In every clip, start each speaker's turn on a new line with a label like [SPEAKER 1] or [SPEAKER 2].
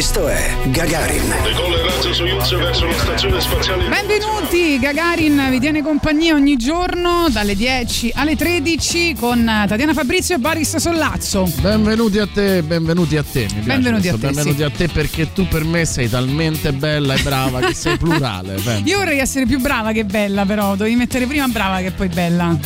[SPEAKER 1] Questo è Gagarin.
[SPEAKER 2] Decolla il razzo Soyuz verso la stazione spaziale.
[SPEAKER 3] Benvenuti, Gagarin vi tiene compagnia ogni giorno dalle 10 alle 13 con Tatiana Fabrizio e Boris Sollazzo.
[SPEAKER 4] Benvenuti a te, benvenuti a te. Mi
[SPEAKER 3] Benvenuti a te,
[SPEAKER 4] benvenuti
[SPEAKER 3] sì.
[SPEAKER 4] a te perché tu per me sei talmente bella e brava che sei plurale.
[SPEAKER 3] Io vorrei essere più brava che bella, però devi mettere prima brava che poi bella.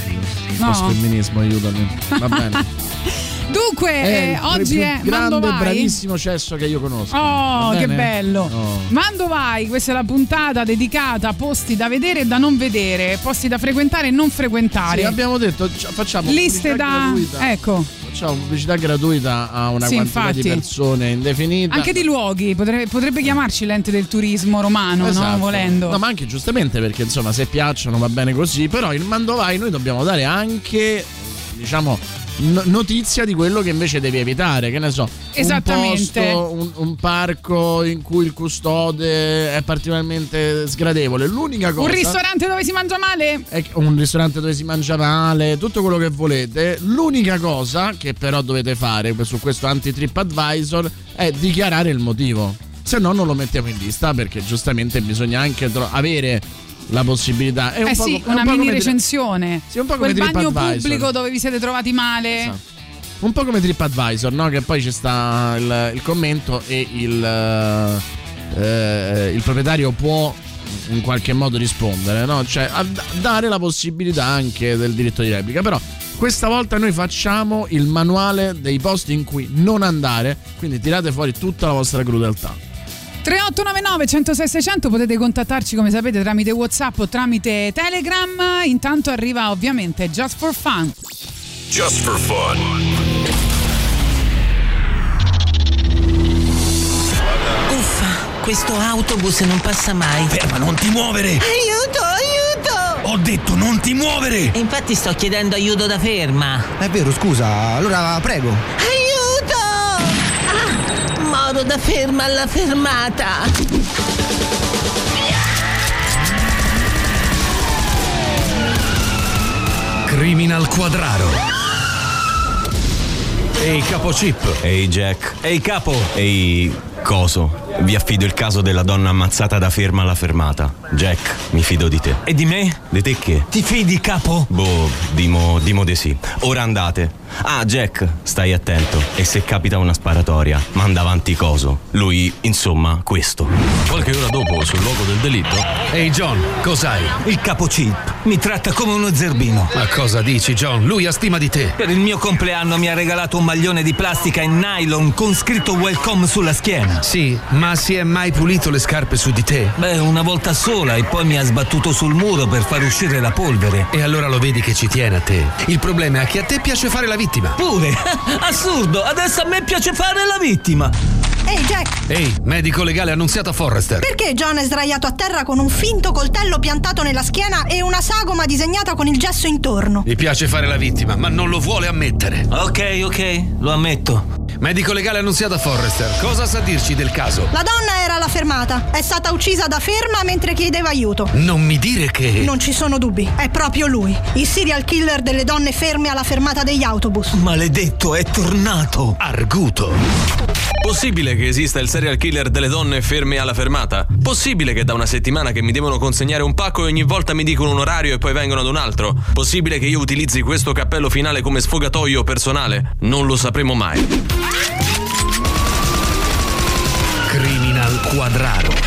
[SPEAKER 3] No.
[SPEAKER 4] femminismo, aiutami. Va bene.
[SPEAKER 3] Dunque,
[SPEAKER 4] È
[SPEAKER 3] eh, oggi è
[SPEAKER 4] grande
[SPEAKER 3] Mando
[SPEAKER 4] e
[SPEAKER 3] Vai.
[SPEAKER 4] bravissimo cesso che io conosco.
[SPEAKER 3] Oh, che bello!
[SPEAKER 4] Oh.
[SPEAKER 3] Mando vai, questa è la puntata dedicata a posti da vedere e da non vedere, posti da frequentare e non frequentare.
[SPEAKER 4] Sì, abbiamo detto facciamo
[SPEAKER 3] Liste da.
[SPEAKER 4] gratuita.
[SPEAKER 3] Ecco,
[SPEAKER 4] Facciamo pubblicità gratuita a una
[SPEAKER 3] Sì,
[SPEAKER 4] quantità di
[SPEAKER 3] infatti.
[SPEAKER 4] persone indefinita.
[SPEAKER 3] anche di luoghi, potrebbe, potrebbe chiamarci l'ente del turismo romano, no?
[SPEAKER 4] Esatto.
[SPEAKER 3] Volendo.
[SPEAKER 4] No, ma anche giustamente perché insomma se piacciono va bene così, però il Mandovai noi dobbiamo dare anche diciamo notizia di quello che invece devi evitare, che ne so,
[SPEAKER 3] Esattamente.
[SPEAKER 4] un posto, un, un parco in cui il custode è particolarmente sgradevole. L'unica cosa
[SPEAKER 3] Un ristorante dove si mangia male?
[SPEAKER 4] è un ristorante dove si mangia male, tutto quello che volete. L'unica cosa che però dovete fare su questo anti-trip advisor è dichiarare il motivo. Se no non lo mettiamo in lista perché giustamente bisogna anche tro- avere la possibilità. È un
[SPEAKER 3] Eh
[SPEAKER 4] po'
[SPEAKER 3] sì,
[SPEAKER 4] co- un
[SPEAKER 3] una
[SPEAKER 4] po'
[SPEAKER 3] mini recensione.
[SPEAKER 4] Sì, un po' come
[SPEAKER 3] Quel bagno pubblico dove vi siete trovati male.
[SPEAKER 4] Esatto. Un po' come TripAdvisor, no? Che poi ci sta il, il commento e il, eh, il proprietario può in qualche modo rispondere, no? Cioè a dare la possibilità anche del diritto di replica. Però questa volta noi facciamo il manuale dei posti in cui non andare, quindi tirate fuori tutta la vostra crudeltà.
[SPEAKER 3] 3899 106 600 potete contattarci come sapete tramite Whatsapp o tramite Telegram. Intanto arriva ovviamente Just for Fun.
[SPEAKER 5] Just for fun.
[SPEAKER 6] Uffa, questo autobus non passa mai.
[SPEAKER 7] Ferma, non ti muovere!
[SPEAKER 6] Aiuto, aiuto!
[SPEAKER 7] Ho detto non ti muovere!
[SPEAKER 6] E infatti sto chiedendo aiuto da ferma.
[SPEAKER 8] È vero, scusa, allora prego.
[SPEAKER 6] Aiuto! Moro da ferma alla fermata.
[SPEAKER 7] Criminal Quadraro. Ehi capo Chip.
[SPEAKER 9] Ehi Jack. Ehi capo. Ehi coso. Vi affido il caso della donna ammazzata da ferma alla fermata. Jack, mi fido di te.
[SPEAKER 7] E di me?
[SPEAKER 9] Di te che?
[SPEAKER 7] Ti fidi capo?
[SPEAKER 9] Boh, dimo, dimo di sì. Ora andate. Ah, Jack, stai attento. E se capita una sparatoria, manda avanti coso. Lui, insomma, questo.
[SPEAKER 10] Qualche ora dopo, sul luogo del delitto,
[SPEAKER 7] Ehi John, cos'hai?
[SPEAKER 11] Il capo Chip mi tratta come uno zerbino.
[SPEAKER 7] Ma cosa dici John? Lui ha stima di te.
[SPEAKER 11] Per il mio compleanno mi ha regalato un maglione di plastica in nylon con scritto welcome sulla schiena.
[SPEAKER 7] Sì, ma si è mai pulito le scarpe su di te?
[SPEAKER 11] Beh, una volta sola e poi mi ha sbattuto sul muro per far uscire la polvere.
[SPEAKER 7] E allora lo vedi che ci tiene a te. Il problema è che a te piace fare la vittima.
[SPEAKER 11] Pure! Assurdo! Adesso a me piace fare la vittima!
[SPEAKER 12] Ehi Jack,
[SPEAKER 7] Ehi, medico legale annunziato a Forrester.
[SPEAKER 12] perché John è sdraiato a terra con un finto coltello piantato nella schiena e una sagoma disegnata con il gesso intorno?
[SPEAKER 7] Gli piace fare la vittima, ma non lo vuole ammettere.
[SPEAKER 11] Ok, ok, lo ammetto.
[SPEAKER 7] Medico legale annunziato a Forrester. Cosa sa dirci del caso?
[SPEAKER 12] La donna era alla fermata, è stata uccisa da ferma mentre chiedeva aiuto.
[SPEAKER 7] Non mi dire che.
[SPEAKER 12] Non ci sono dubbi, è proprio lui, il serial killer delle donne ferme alla fermata degli autobus.
[SPEAKER 11] Maledetto, è tornato!
[SPEAKER 7] Arguto.
[SPEAKER 10] Possibile che esista il serial killer delle donne ferme alla fermata? Possibile che da una settimana che mi devono consegnare un pacco e ogni volta mi dicono un orario e poi vengono ad un altro? Possibile che io utilizzi questo cappello finale come sfogatoio personale? Non lo sapremo mai.
[SPEAKER 7] Criminal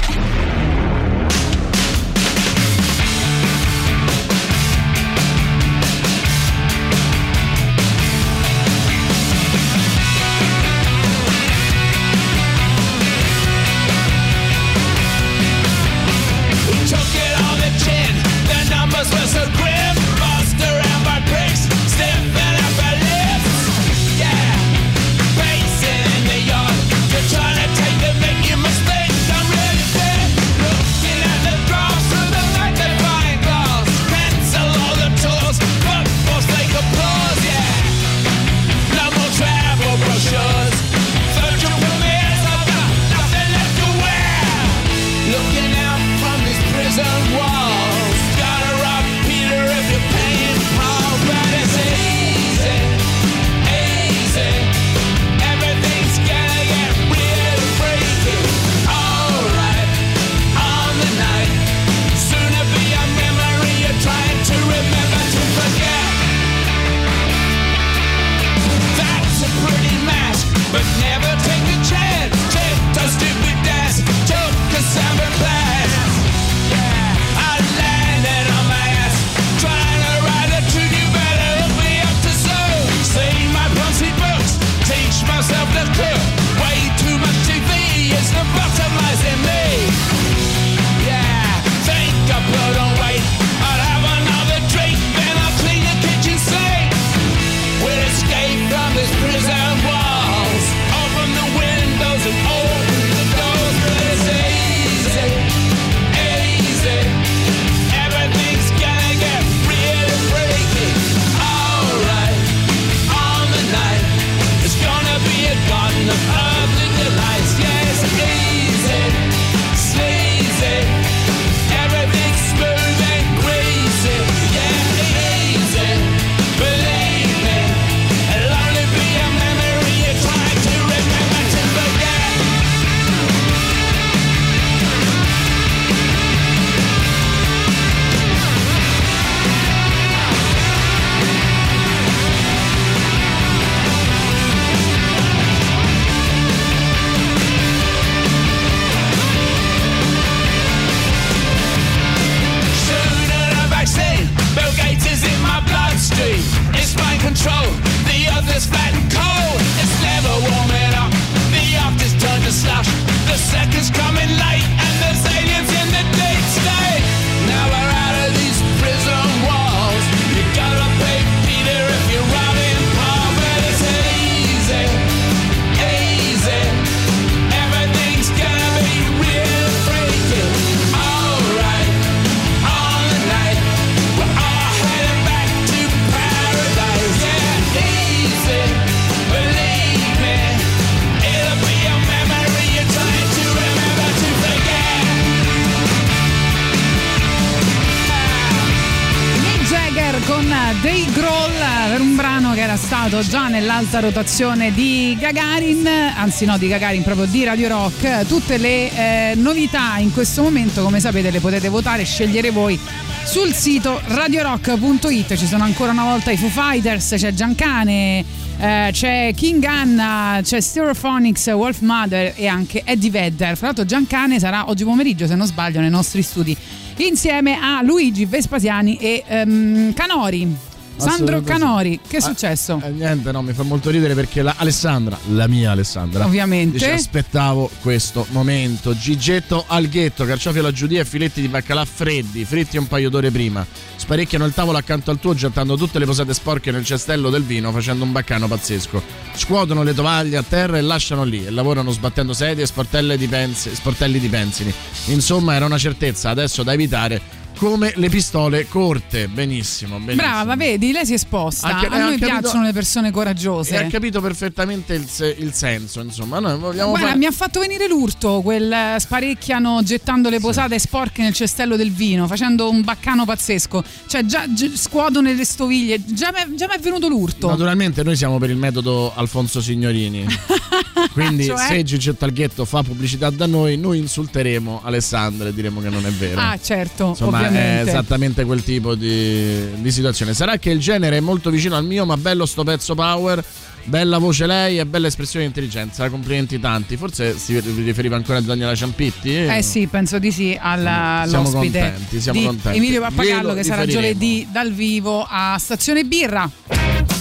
[SPEAKER 3] nell'alta rotazione di Gagarin, anzi no di Gagarin, proprio di Radio Rock. Tutte le eh, novità in questo momento, come sapete, le potete votare scegliere voi sul sito radiorock.it. Ci sono ancora una volta i Foo Fighters, c'è Giancane, eh, c'è King Anna, c'è Stereophonics, Wolf Mother e anche Eddie Vedder. Fra l'altro Giancane sarà oggi pomeriggio, se non sbaglio, nei nostri studi insieme a Luigi Vespasiani e ehm, Canori. Sandro. Canori, che è
[SPEAKER 4] Ah,
[SPEAKER 3] successo?
[SPEAKER 4] Eh, niente, no, mi fa molto ridere perché la Alessandra, la mia Alessandra,
[SPEAKER 3] Ovviamente.
[SPEAKER 4] dice aspettavo questo momento. Gigetto al ghetto, carciofi alla giudia e filetti di baccalà freddi, fritti un paio d'ore prima. Sparecchiano il tavolo accanto al tuo gettando tutte le posate sporche nel cestello del vino facendo un baccano pazzesco. Scuotono le tovaglie a terra e lasciano lì e lavorano sbattendo sedie e sportelle di pens- sportelli di pensili. Insomma era una certezza adesso da evitare come le pistole corte. Benissimo, benissimo.
[SPEAKER 3] Brava, vedi, lei si è esposta.
[SPEAKER 4] Anche-
[SPEAKER 3] a noi
[SPEAKER 4] ha capito-
[SPEAKER 3] piacciono le persone
[SPEAKER 4] E ha
[SPEAKER 3] coraggiose.
[SPEAKER 4] capito perfettamente il, il senso, insomma. Noi vogliamo
[SPEAKER 3] Guarda,
[SPEAKER 4] fare-
[SPEAKER 3] mi ha fatto venire l'urto quel eh, sparecchiano gettando le posate sporche nel cestello del vino, facendo un baccano pazzesco. Cioè, già, gi- scuotono le stoviglie. Già mi già mi è venuto l'urto.
[SPEAKER 4] Naturalmente noi siamo per il metodo Alfonso Signorini. Quindi
[SPEAKER 3] Cioè?
[SPEAKER 4] se Gigi Talghetto fa pubblicità da noi, noi insulteremo Alessandra e diremo che non è vero.
[SPEAKER 3] Ah, certo,
[SPEAKER 4] Insomma, è esattamente quel tipo di, di situazione. Sarà che il genere è molto vicino al mio, ma bello sto pezzo power. Bella voce lei e bella espressione di intelligenza. Complimenti tanti. Forse si riferiva ancora a Daniela Ciampitti.
[SPEAKER 3] Eh sì, penso di sì, alla-
[SPEAKER 4] Siamo
[SPEAKER 3] all'ospite
[SPEAKER 4] contenti, siamo contenti.
[SPEAKER 3] Emilio Pappagallo
[SPEAKER 4] Glielo
[SPEAKER 3] che sarà
[SPEAKER 4] riferiremo.
[SPEAKER 3] giovedì dal vivo a Stazione Birra.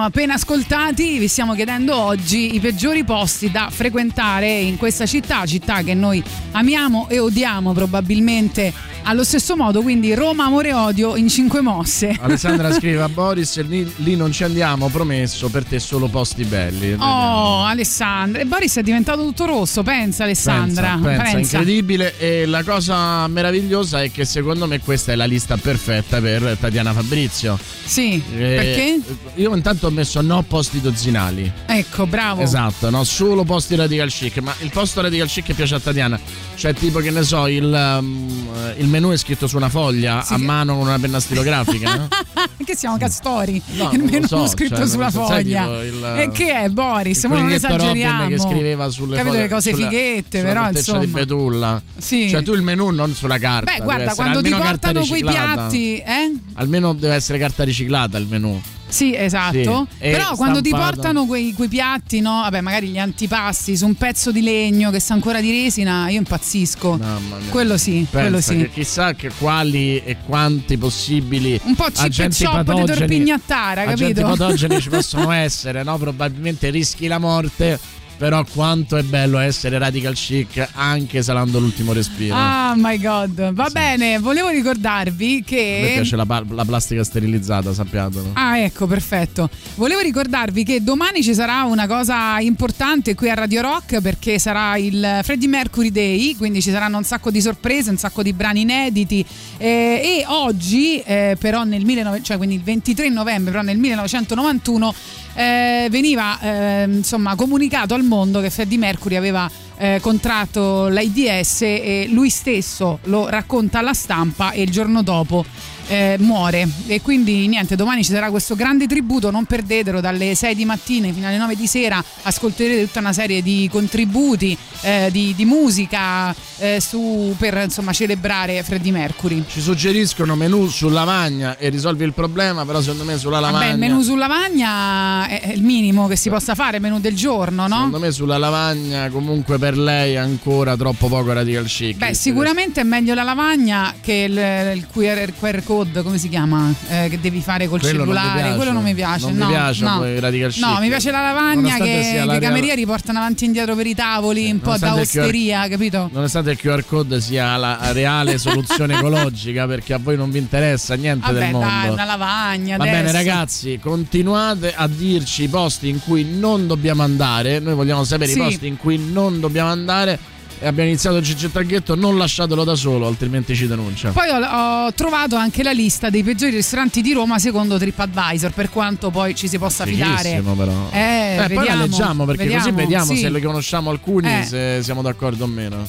[SPEAKER 3] Siamo appena ascoltati. Vi stiamo chiedendo oggi i peggiori posti da frequentare in questa città, città che noi amiamo e odiamo probabilmente allo stesso modo. Quindi Roma, amore e odio in cinque mosse.
[SPEAKER 4] Alessandra scrive a Boris: lì, lì non ci andiamo, promesso, per te solo posti belli.
[SPEAKER 3] Oh, Alessandra. E Boris è diventato tutto rosso, pensa Alessandra.
[SPEAKER 4] Pensa, pensa, incredibile. E la cosa meravigliosa è che secondo me questa è la lista perfetta per Tatiana Fabrizio.
[SPEAKER 3] Sì,
[SPEAKER 4] Eh,
[SPEAKER 3] perché?
[SPEAKER 4] Io intanto ho messo no posti dozzinali.
[SPEAKER 3] Ecco, bravo.
[SPEAKER 4] Esatto, no, solo posti radical chic. Ma il posto radical chic piace a Tatiana. Cioè, tipo che ne so, il, um, il menù è scritto su una foglia
[SPEAKER 3] Sì.
[SPEAKER 4] a mano con una penna stilografica. no?
[SPEAKER 3] che siamo castori?
[SPEAKER 4] No,
[SPEAKER 3] il menù
[SPEAKER 4] so,
[SPEAKER 3] scritto
[SPEAKER 4] cioè,
[SPEAKER 3] sulla
[SPEAKER 4] so,
[SPEAKER 3] foglia.
[SPEAKER 4] il-
[SPEAKER 3] E che è Boris? Ma non esageriamo.
[SPEAKER 4] che scriveva sulle
[SPEAKER 3] Capito
[SPEAKER 4] foglie-
[SPEAKER 3] le cose
[SPEAKER 4] sulla-
[SPEAKER 3] fighette,
[SPEAKER 4] sulla
[SPEAKER 3] però insomma.
[SPEAKER 4] di betulla.
[SPEAKER 3] Sì.
[SPEAKER 4] Cioè, tu il menù non sulla carta.
[SPEAKER 3] Beh, guarda, quando ti portano quei piatti, eh?
[SPEAKER 4] Almeno deve essere carta riciclata il menù.
[SPEAKER 3] Sì, esatto.
[SPEAKER 4] Sì,
[SPEAKER 3] Però quando ti portano quei, quei piatti, no? Vabbè, magari gli antipasti su un pezzo di legno che sa ancora di resina, io impazzisco.
[SPEAKER 4] Mamma mia.
[SPEAKER 3] Quello sì, quello
[SPEAKER 4] Pensa
[SPEAKER 3] sì.
[SPEAKER 4] che chissà che quali e quanti possibili
[SPEAKER 3] Un po' chip
[SPEAKER 4] agenti
[SPEAKER 3] chop di torpignattara,
[SPEAKER 4] agenti
[SPEAKER 3] capito?
[SPEAKER 4] patogeni ci possono essere, no? Probabilmente rischi la morte, però quanto è bello essere radical chic anche salando l'ultimo respiro.
[SPEAKER 3] Ah, my god. Va bene, volevo ricordarvi
[SPEAKER 4] A me
[SPEAKER 3] che.
[SPEAKER 4] piace la, pa- la plastica sterilizzata, sappiatelo.
[SPEAKER 3] Ah, ecco, perfetto. Volevo ricordarvi che domani ci sarà una cosa importante qui a Radio Rock perché sarà il Freddie Mercury Day, quindi ci saranno un sacco di sorprese, un sacco di brani inediti eh, e oggi eh, però nel 19, cioè quindi il 23 novembre, però nel 1991 eh, veniva eh, insomma comunicato al mondo che Freddie Mercury aveva eh, contratto l'AIDS e lui stesso lo racconta alla stampa e il giorno dopo eh, muore e quindi niente domani ci sarà questo grande tributo non perdetelo dalle 6 di mattina fino alle 9 di sera ascolterete tutta una serie di contributi eh, di, di musica eh, su, per insomma celebrare Freddie Mercury
[SPEAKER 4] Ci suggeriscono menù su lavagna e risolvi il problema, però secondo me sulla lavagna...
[SPEAKER 3] Vabbè, il menù su lavagna è è il minimo che si possa fare, il menù del giorno, no?
[SPEAKER 4] Secondo me sulla lavagna comunque per lei è ancora troppo poco radical chic.
[SPEAKER 3] Beh, sicuramente è meglio la lavagna che il, il QR, QR code, come si chiama? Eh, che devi fare col
[SPEAKER 4] Quello non mi
[SPEAKER 3] cellulare.
[SPEAKER 4] piace.
[SPEAKER 3] Quello non mi piace.
[SPEAKER 4] Non mi
[SPEAKER 3] no,
[SPEAKER 4] piace
[SPEAKER 3] no.
[SPEAKER 4] radical chic.
[SPEAKER 3] No, mi piace la lavagna che, i camerieri portano avanti e indietro per i tavoli, un po' da
[SPEAKER 4] il QR
[SPEAKER 3] osteria, capito?
[SPEAKER 4] Nonostante il QR code sia la reale soluzione ecologica, perché a voi non vi interessa niente
[SPEAKER 3] Vabbè,
[SPEAKER 4] del mondo.
[SPEAKER 3] dai, una lavagna.
[SPEAKER 4] Va
[SPEAKER 3] adesso.
[SPEAKER 4] bene ragazzi, continuate a dirci i posti in cui non dobbiamo andare, noi vogliamo sapere
[SPEAKER 3] Sì.
[SPEAKER 4] i posti in cui non dobbiamo andare e abbiamo iniziato il Ciccio Traghetto, non lasciatelo da solo, altrimenti ci denuncia.
[SPEAKER 3] Poi ho, ho trovato anche la lista dei peggiori ristoranti di Roma secondo TripAdvisor, per quanto poi ci si possa fidare.
[SPEAKER 4] Però.
[SPEAKER 3] Eh,
[SPEAKER 4] poi la
[SPEAKER 3] vediamo,
[SPEAKER 4] leggiamo perché così
[SPEAKER 3] vediamo,
[SPEAKER 4] vediamo
[SPEAKER 3] sì.
[SPEAKER 4] se le conosciamo alcuni,
[SPEAKER 3] Eh.
[SPEAKER 4] se siamo d'accordo o meno.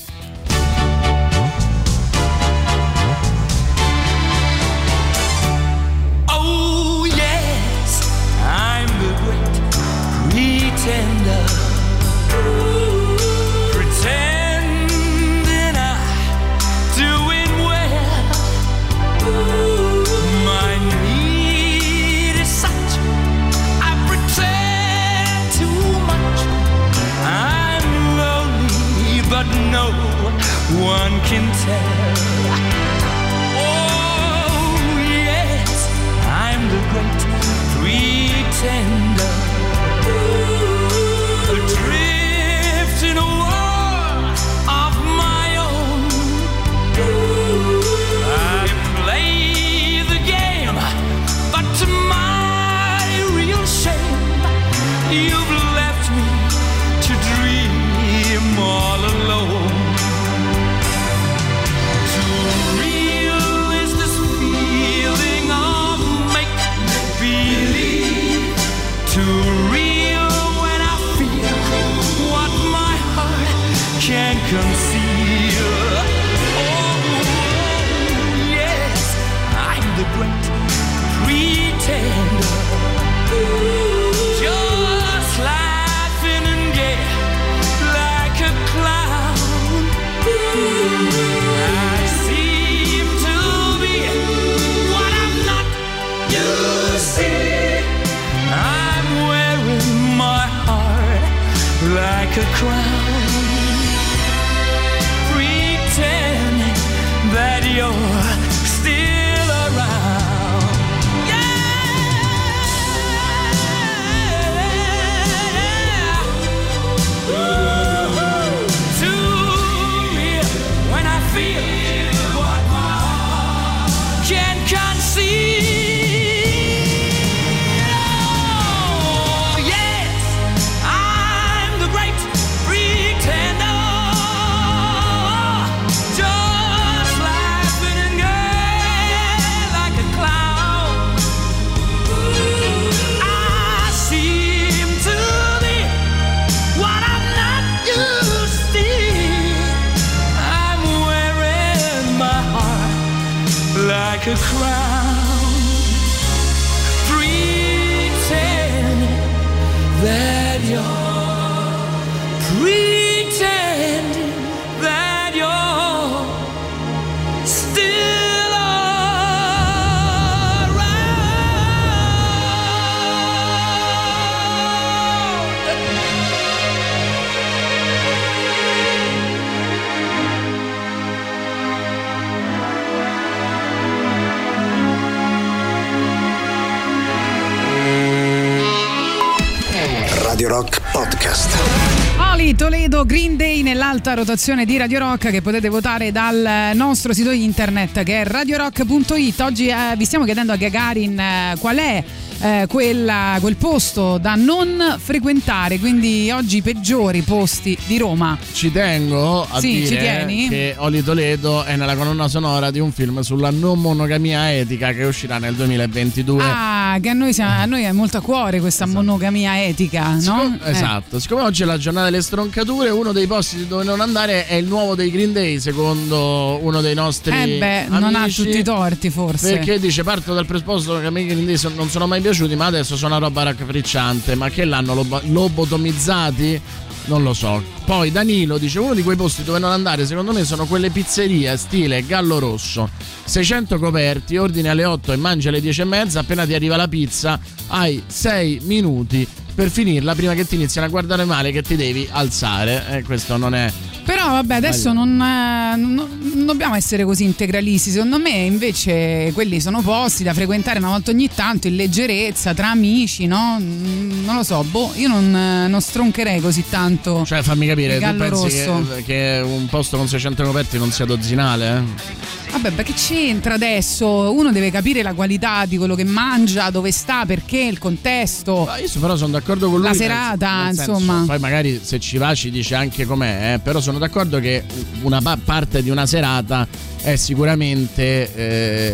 [SPEAKER 3] Toledo Green Day nell'alta rotazione di Radio Rock che potete votare dal nostro sito internet che è radiorock.it. Oggi eh, vi stiamo chiedendo a Gagarin eh, qual è eh, quella- quel posto da non frequentare, quindi oggi i peggiori posti di Roma.
[SPEAKER 4] Ci tengo a
[SPEAKER 3] Sì,
[SPEAKER 4] dire che Oli Toledo è nella colonna sonora di un film sulla non monogamia etica che uscirà nel 2022.
[SPEAKER 3] Ah, che a noi, siamo- a noi è molto a cuore questa monogamia etica, no? Eh.
[SPEAKER 4] Esatto, siccome oggi è la giornata delle stroncature, uno dei posti dove non andare è il nuovo dei Green Day, secondo uno dei nostri
[SPEAKER 3] Eh beh, non ha
[SPEAKER 4] amici,
[SPEAKER 3] tutti i torti forse.
[SPEAKER 4] Perché dice parto dal presupposto che a me i Green Day non sono mai piaciuti, ma adesso sono una roba raccapricciante. Ma che l'hanno lobo- lobotomizzati? Non lo so. Poi Danilo dice uno di quei posti dove non andare secondo me sono quelle pizzerie stile Gallo Rosso. 600 coperti, ordini alle 8 e mangi alle 10 e mezza, appena ti arriva la pizza hai 6 minuti per finirla prima che ti iniziano a guardare male che ti devi alzare. E questo non è...
[SPEAKER 3] Però vabbè, adesso non, eh, non- non dobbiamo essere così integralisti. Secondo me invece quelli sono posti da frequentare una volta ogni tanto in leggerezza, tra amici, no? Mm, Non lo so, boh, io non, eh, non stroncherei così tanto.
[SPEAKER 4] Cioè fammi capire, tu pensi
[SPEAKER 3] rosso.
[SPEAKER 4] che, che un posto con 600 coperti non sia dozzinale? Eh?
[SPEAKER 3] Vabbè, ma che c'entra adesso? Uno deve capire la qualità di quello che mangia, dove sta, perché, il contesto.
[SPEAKER 4] Io però sono d'accordo con lui.
[SPEAKER 3] La
[SPEAKER 4] nel-
[SPEAKER 3] serata,
[SPEAKER 4] nel senso,
[SPEAKER 3] insomma.
[SPEAKER 4] poi magari se ci va ci dice anche com'è, eh, però sono d'accordo che una pa- parte di una serata è sicuramente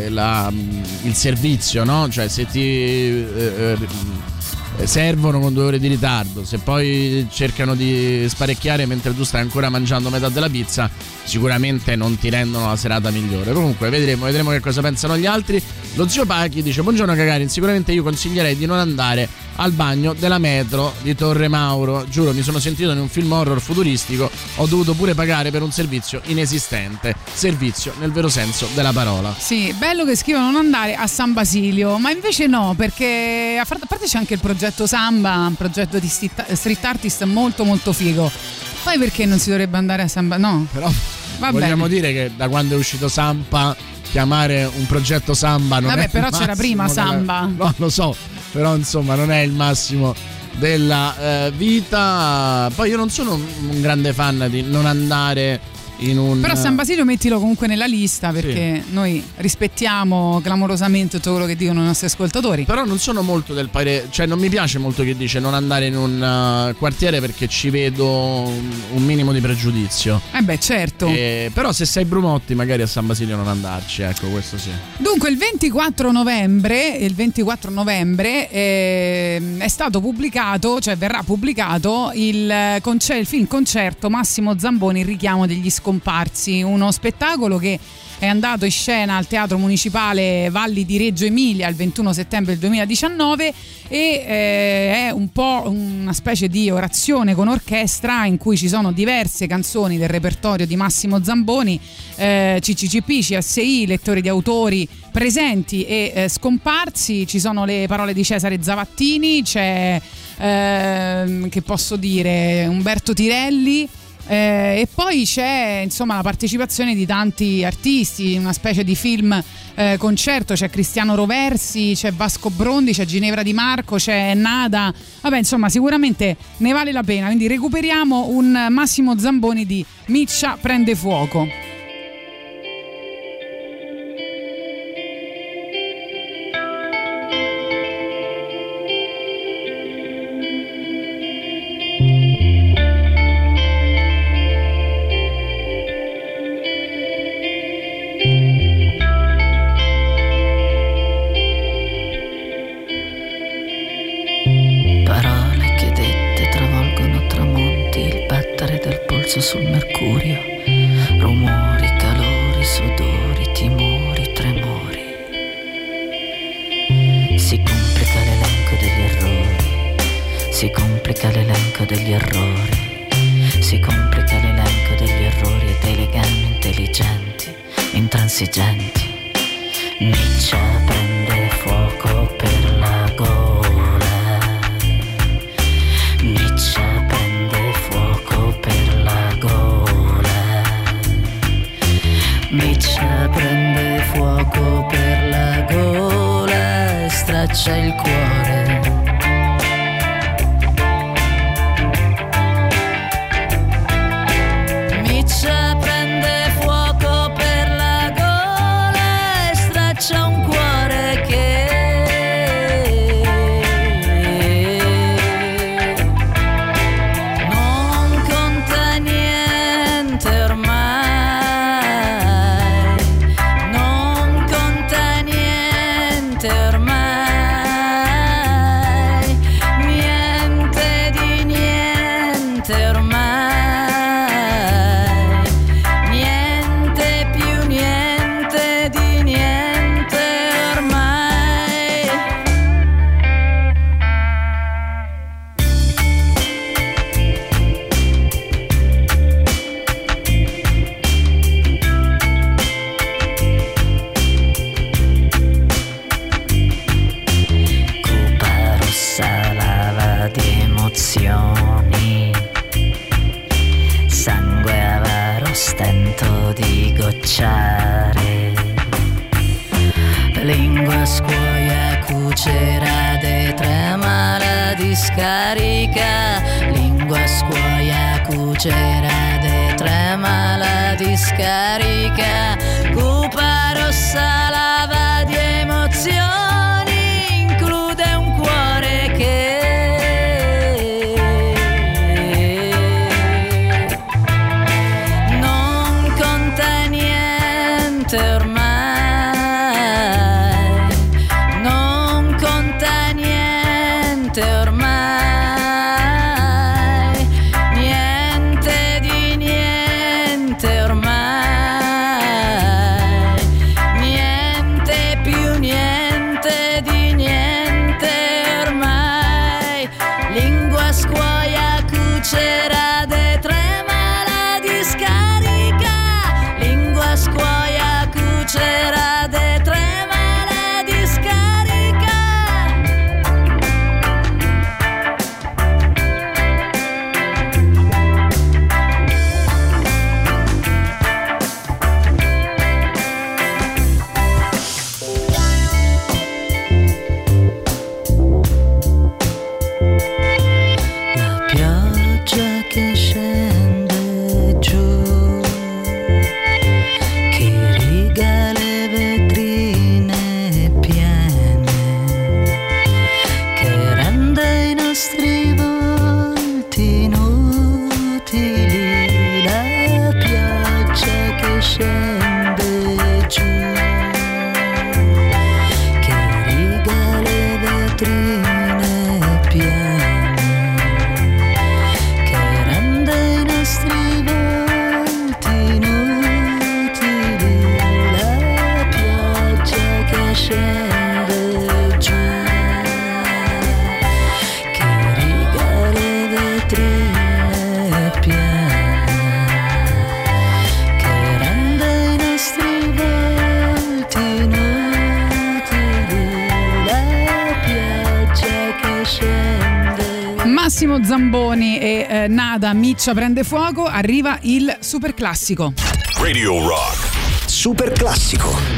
[SPEAKER 4] eh, la- il servizio, no? Cioè se ti eh, eh, servono con due ore di ritardo, se poi cercano di sparecchiare mentre tu stai ancora mangiando metà della pizza, sicuramente non ti rendono la serata migliore. Comunque vedremo, vedremo che cosa pensano gli altri. Lo zio Pachi dice: Buongiorno Gagarin, sicuramente io consiglierei di non andare al bagno della metro di Torre Mauro. Giuro, mi sono sentito in un film horror futuristico, ho dovuto pure pagare per un servizio inesistente. Servizio nel vero senso della parola.
[SPEAKER 3] Sì, bello che scrivono non andare a San Basilio, ma invece no, perché a parte c'è anche il progetto Samba, un progetto di street artist molto molto figo. Poi perché non si dovrebbe andare a Basilio? No.
[SPEAKER 4] Però
[SPEAKER 3] Va
[SPEAKER 4] vogliamo
[SPEAKER 3] bene.
[SPEAKER 4] dire che da quando è uscito Sampa chiamare un progetto Samba non
[SPEAKER 3] Vabbè,
[SPEAKER 4] è
[SPEAKER 3] però c'era prima
[SPEAKER 4] della-
[SPEAKER 3] Samba.
[SPEAKER 4] No, lo so, però insomma non è il massimo della eh, vita. Poi io non sono un grande fan di non andare in un
[SPEAKER 3] Però San Basilio mettilo comunque nella lista perché noi rispettiamo clamorosamente tutto quello che dicono i nostri ascoltatori.
[SPEAKER 4] Però non sono molto del parere, cioè non mi piace molto che dice non andare in un eh, quartiere perché ci vedo un, minimo di pregiudizio.
[SPEAKER 3] Eh beh, certo.
[SPEAKER 4] Eh, però se sei Brumotti magari a San Basilio non andarci, ecco questo sì.
[SPEAKER 3] Dunque il 24 novembre, il 24 novembre ehm, è stato pubblicato, cioè verrà pubblicato il, eh, conce- il film concerto Massimo Zamboni, il richiamo degli scomparsi, uno spettacolo che è andato in scena al Teatro Municipale Valli di Reggio Emilia il 21 settembre del 2019 e eh, è un po' una specie di orazione con orchestra in cui ci sono diverse canzoni del repertorio di Massimo Zamboni, eh, CCCP, CSI, lettori di autori presenti e eh, scomparsi, ci sono le parole di Cesare Zavattini, c'è ehm, che posso dire Umberto Tirelli. Eh, e poi c'è insomma la partecipazione di tanti artisti, una specie di film eh, concerto, c'è Cristiano Roversi, c'è Vasco Brondi, c'è Ginevra Di Marco, c'è Nada, vabbè insomma sicuramente ne vale la pena, quindi recuperiamo un Massimo Zamboni di Miccia prende fuoco.
[SPEAKER 13] ciccia prende fuoco,
[SPEAKER 3] arriva il super classico.
[SPEAKER 5] Radio Rock.
[SPEAKER 14] Super classico.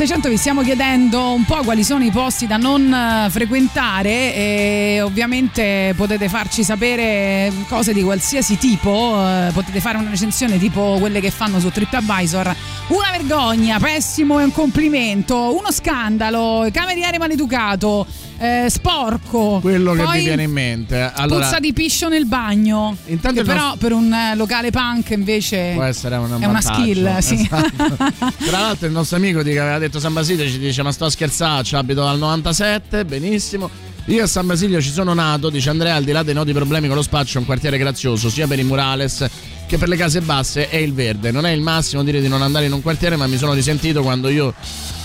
[SPEAKER 3] 600 vi stiamo chiedendo un po' quali sono i posti da non eh, frequentare e ovviamente potete farci sapere cose di qualsiasi tipo, eh, potete fare una recensione tipo quelle che fanno su TripAdvisor. Una vergogna, pessimo e un complimento, uno scandalo, cameriere maleducato, eh, sporco.
[SPEAKER 4] Quello che
[SPEAKER 3] Poi
[SPEAKER 4] mi viene in mente. Allora,
[SPEAKER 3] Puzza di piscio nel bagno.
[SPEAKER 4] Intanto
[SPEAKER 3] però
[SPEAKER 4] nostro-
[SPEAKER 3] per un eh, locale punk invece
[SPEAKER 4] può essere una,
[SPEAKER 3] è una skill, sì.
[SPEAKER 4] Tra l'altro il nostro amico che aveva detto San Basilio ci dice ma sto a scherzare, ci abito dal 97, benissimo. Io a San Basilio ci sono nato, dice Andrea, al di là dei noti problemi con lo spaccio, è un quartiere grazioso sia per i murales che per le case basse è il verde. Non è il massimo dire di non andare in un quartiere, ma mi sono risentito quando io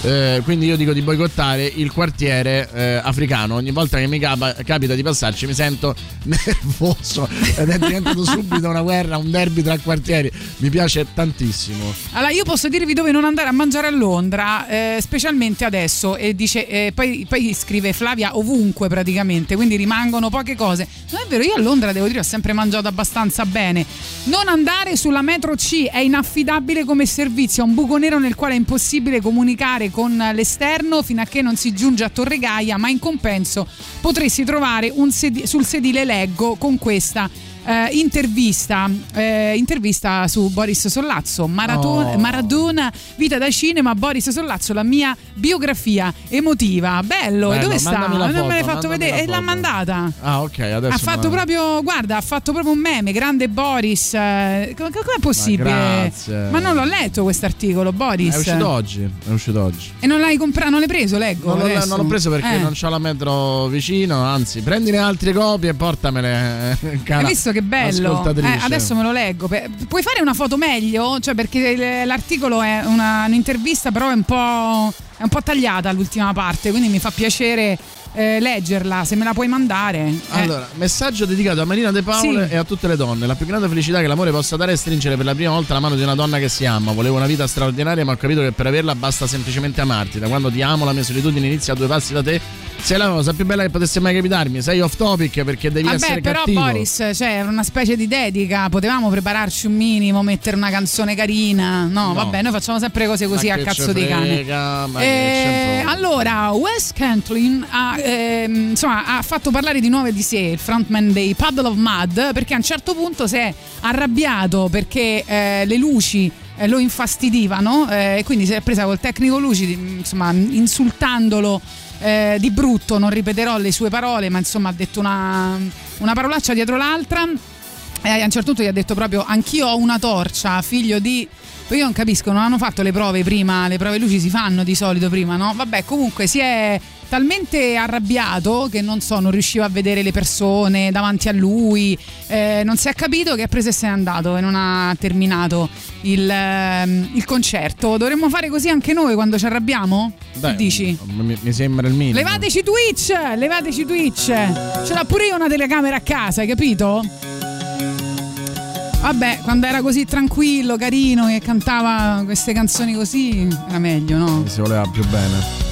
[SPEAKER 4] eh, quindi io dico di boicottare il quartiere eh, africano. Ogni volta che mi capa- capita di passarci mi sento nervoso ed è diventato subito una guerra, un derby tra quartieri. Mi piace tantissimo.
[SPEAKER 3] Allora, io posso dirvi dove non andare a mangiare a Londra, eh, specialmente adesso. E dice, eh, poi, poi scrive Flavia ovunque praticamente, quindi rimangono poche cose. Non è vero, io a Londra devo dire ho sempre mangiato abbastanza bene. Non andare sulla metro C è inaffidabile come servizio, è un buco nero nel quale è impossibile comunicare con l'esterno fino a che non si giunge a Torre Gaia, ma in compenso potresti trovare sedi- sul sedile leggo con questa eh, intervista, eh, intervista su Boris Sollazzo, Maraton-
[SPEAKER 4] Oh.
[SPEAKER 3] Maradona, vita da cinema, Boris Sollazzo, la mia biografia emotiva. Bello,
[SPEAKER 4] Bello,
[SPEAKER 3] dove sta?
[SPEAKER 4] la
[SPEAKER 3] non me
[SPEAKER 4] foto,
[SPEAKER 3] l'hai fatto vedere e l'ha
[SPEAKER 4] foto.
[SPEAKER 3] mandata.
[SPEAKER 4] Ah, ok, adesso
[SPEAKER 3] Ha fatto
[SPEAKER 4] la-
[SPEAKER 3] proprio, guarda, ha fatto proprio un meme, grande Boris. eh, come com'è possibile?
[SPEAKER 4] grazie.
[SPEAKER 3] Ma non l'ho letto questo articolo, Boris.
[SPEAKER 4] È uscito oggi, è uscito oggi.
[SPEAKER 3] E non l'hai comprato, non l'hai preso, leggo.
[SPEAKER 4] Non, non l'ho preso perché
[SPEAKER 3] Eh.
[SPEAKER 4] non c'ho la metro vicino, anzi, prendine altre copie e portamele. eh, cara
[SPEAKER 3] Hai visto che bello? Eh, adesso me lo leggo. Puoi fare una foto meglio? Cioè, perché l'articolo è una- un'intervista, però è un po'. È un po' tagliata l'ultima parte, quindi mi fa piacere eh, leggerla. Se me la puoi mandare. Eh.
[SPEAKER 4] Allora, messaggio dedicato a Marina De Paule
[SPEAKER 3] Sì.
[SPEAKER 4] e a tutte le donne. La più grande felicità che l'amore possa dare è stringere per la prima volta la mano di una donna che si ama. Volevo una vita straordinaria, ma ho capito che per averla basta semplicemente amarti. Da quando ti amo, la mia solitudine inizia a due passi da te. Sei la cosa più bella che potesse mai capitarmi. Sei off topic perché devi
[SPEAKER 3] Vabbè,
[SPEAKER 4] essere
[SPEAKER 3] però
[SPEAKER 4] cattivo.
[SPEAKER 3] Boris, cioè, era una specie di dedica, potevamo prepararci un minimo, mettere una canzone carina. No,
[SPEAKER 4] No.
[SPEAKER 3] vabbè, noi facciamo sempre cose così
[SPEAKER 4] Ma
[SPEAKER 3] a cazzo di cane. Eh, allora, Wes Cantlin ha, ehm, insomma, ha fatto parlare di nuovo di sé, il frontman dei Puddle of Mud, perché a un certo punto si è arrabbiato perché eh, le luci eh, lo infastidivano eh, e quindi si è presa col tecnico luci, insomma, insultandolo eh, di brutto, non ripeterò le sue parole, ma insomma ha detto una, una parolaccia dietro l'altra. E a un certo punto gli ha detto proprio: Anch'io ho una torcia, figlio di. Poi io non capisco, non hanno fatto le prove prima, le prove luci si fanno di solito prima, no? Vabbè, comunque si è talmente arrabbiato che non so, non riusciva a vedere le persone davanti a lui, eh, non si è capito che ha preso e se n'è andato e non ha terminato il, ehm, il concerto. Dovremmo fare così anche noi quando ci arrabbiamo?
[SPEAKER 4] Beh,
[SPEAKER 3] che dici?
[SPEAKER 4] Mi, mi sembra il minimo.
[SPEAKER 3] Levateci Twitch, levateci Twitch. Ce l'ha pure io una telecamera a casa, hai capito? Vabbè, quando era così tranquillo, carino, che cantava queste canzoni così, era meglio, no?
[SPEAKER 4] Si voleva più bene.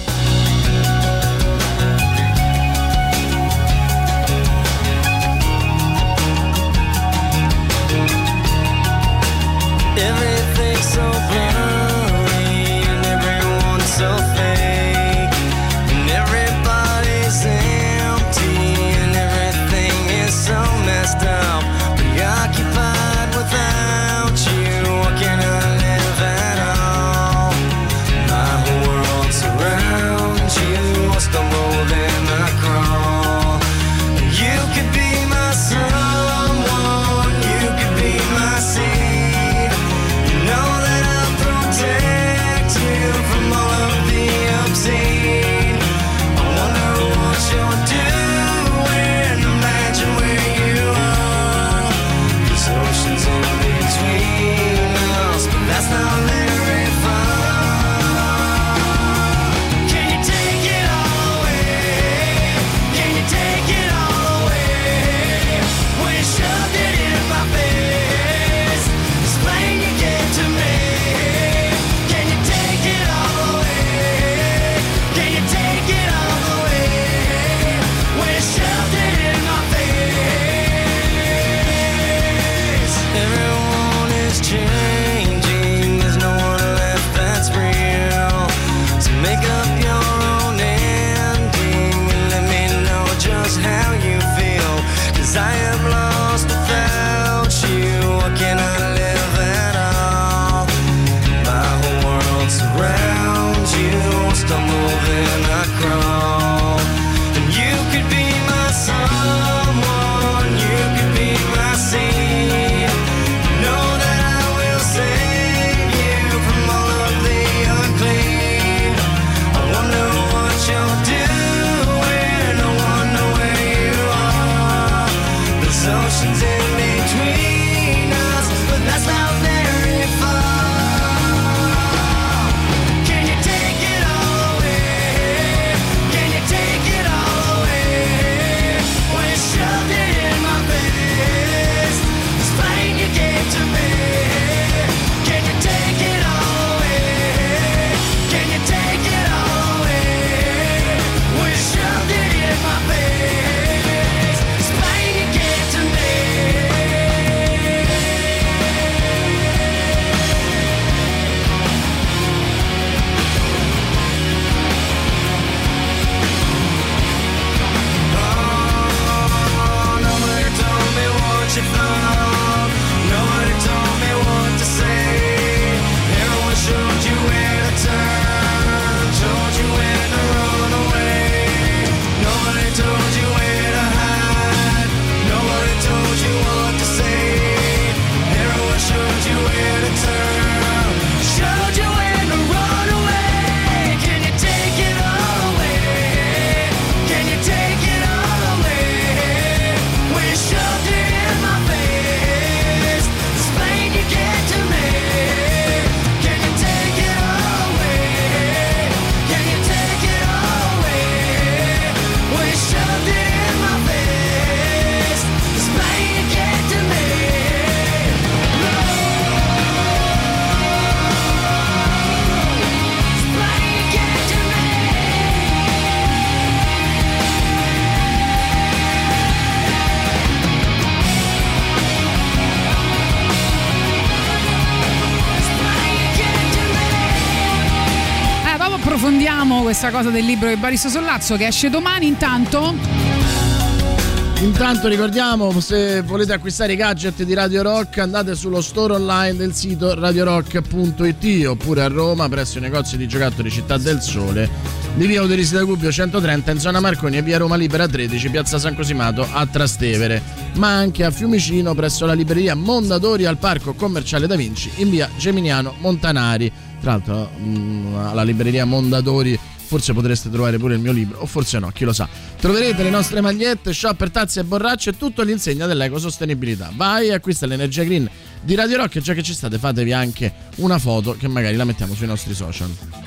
[SPEAKER 3] Questa cosa del libro di Baristo Sollazzo che esce domani. Intanto,
[SPEAKER 1] Intanto ricordiamo, se volete acquistare i gadget di Radio Rock andate sullo store online del sito radiorock.it oppure a Roma presso i negozi di giocattoli Città del Sole di via Uderisi da Gubbio 130 in zona Marconi e via Roma Libera 13 piazza San Cosimato a Trastevere ma anche a Fiumicino presso la libreria Mondadori al parco commerciale Da Vinci in via Geminiano Montanari tra l'altro mh, alla libreria Mondadori forse potreste trovare pure il mio libro, o forse no, chi lo sa. Troverete le nostre magliette, shopper, tazze e borracce e tutto all'insegna dell'ecosostenibilità. Vai acquista l'energia green di Radio Rock e già che ci state fatevi anche una foto che magari la mettiamo sui nostri social.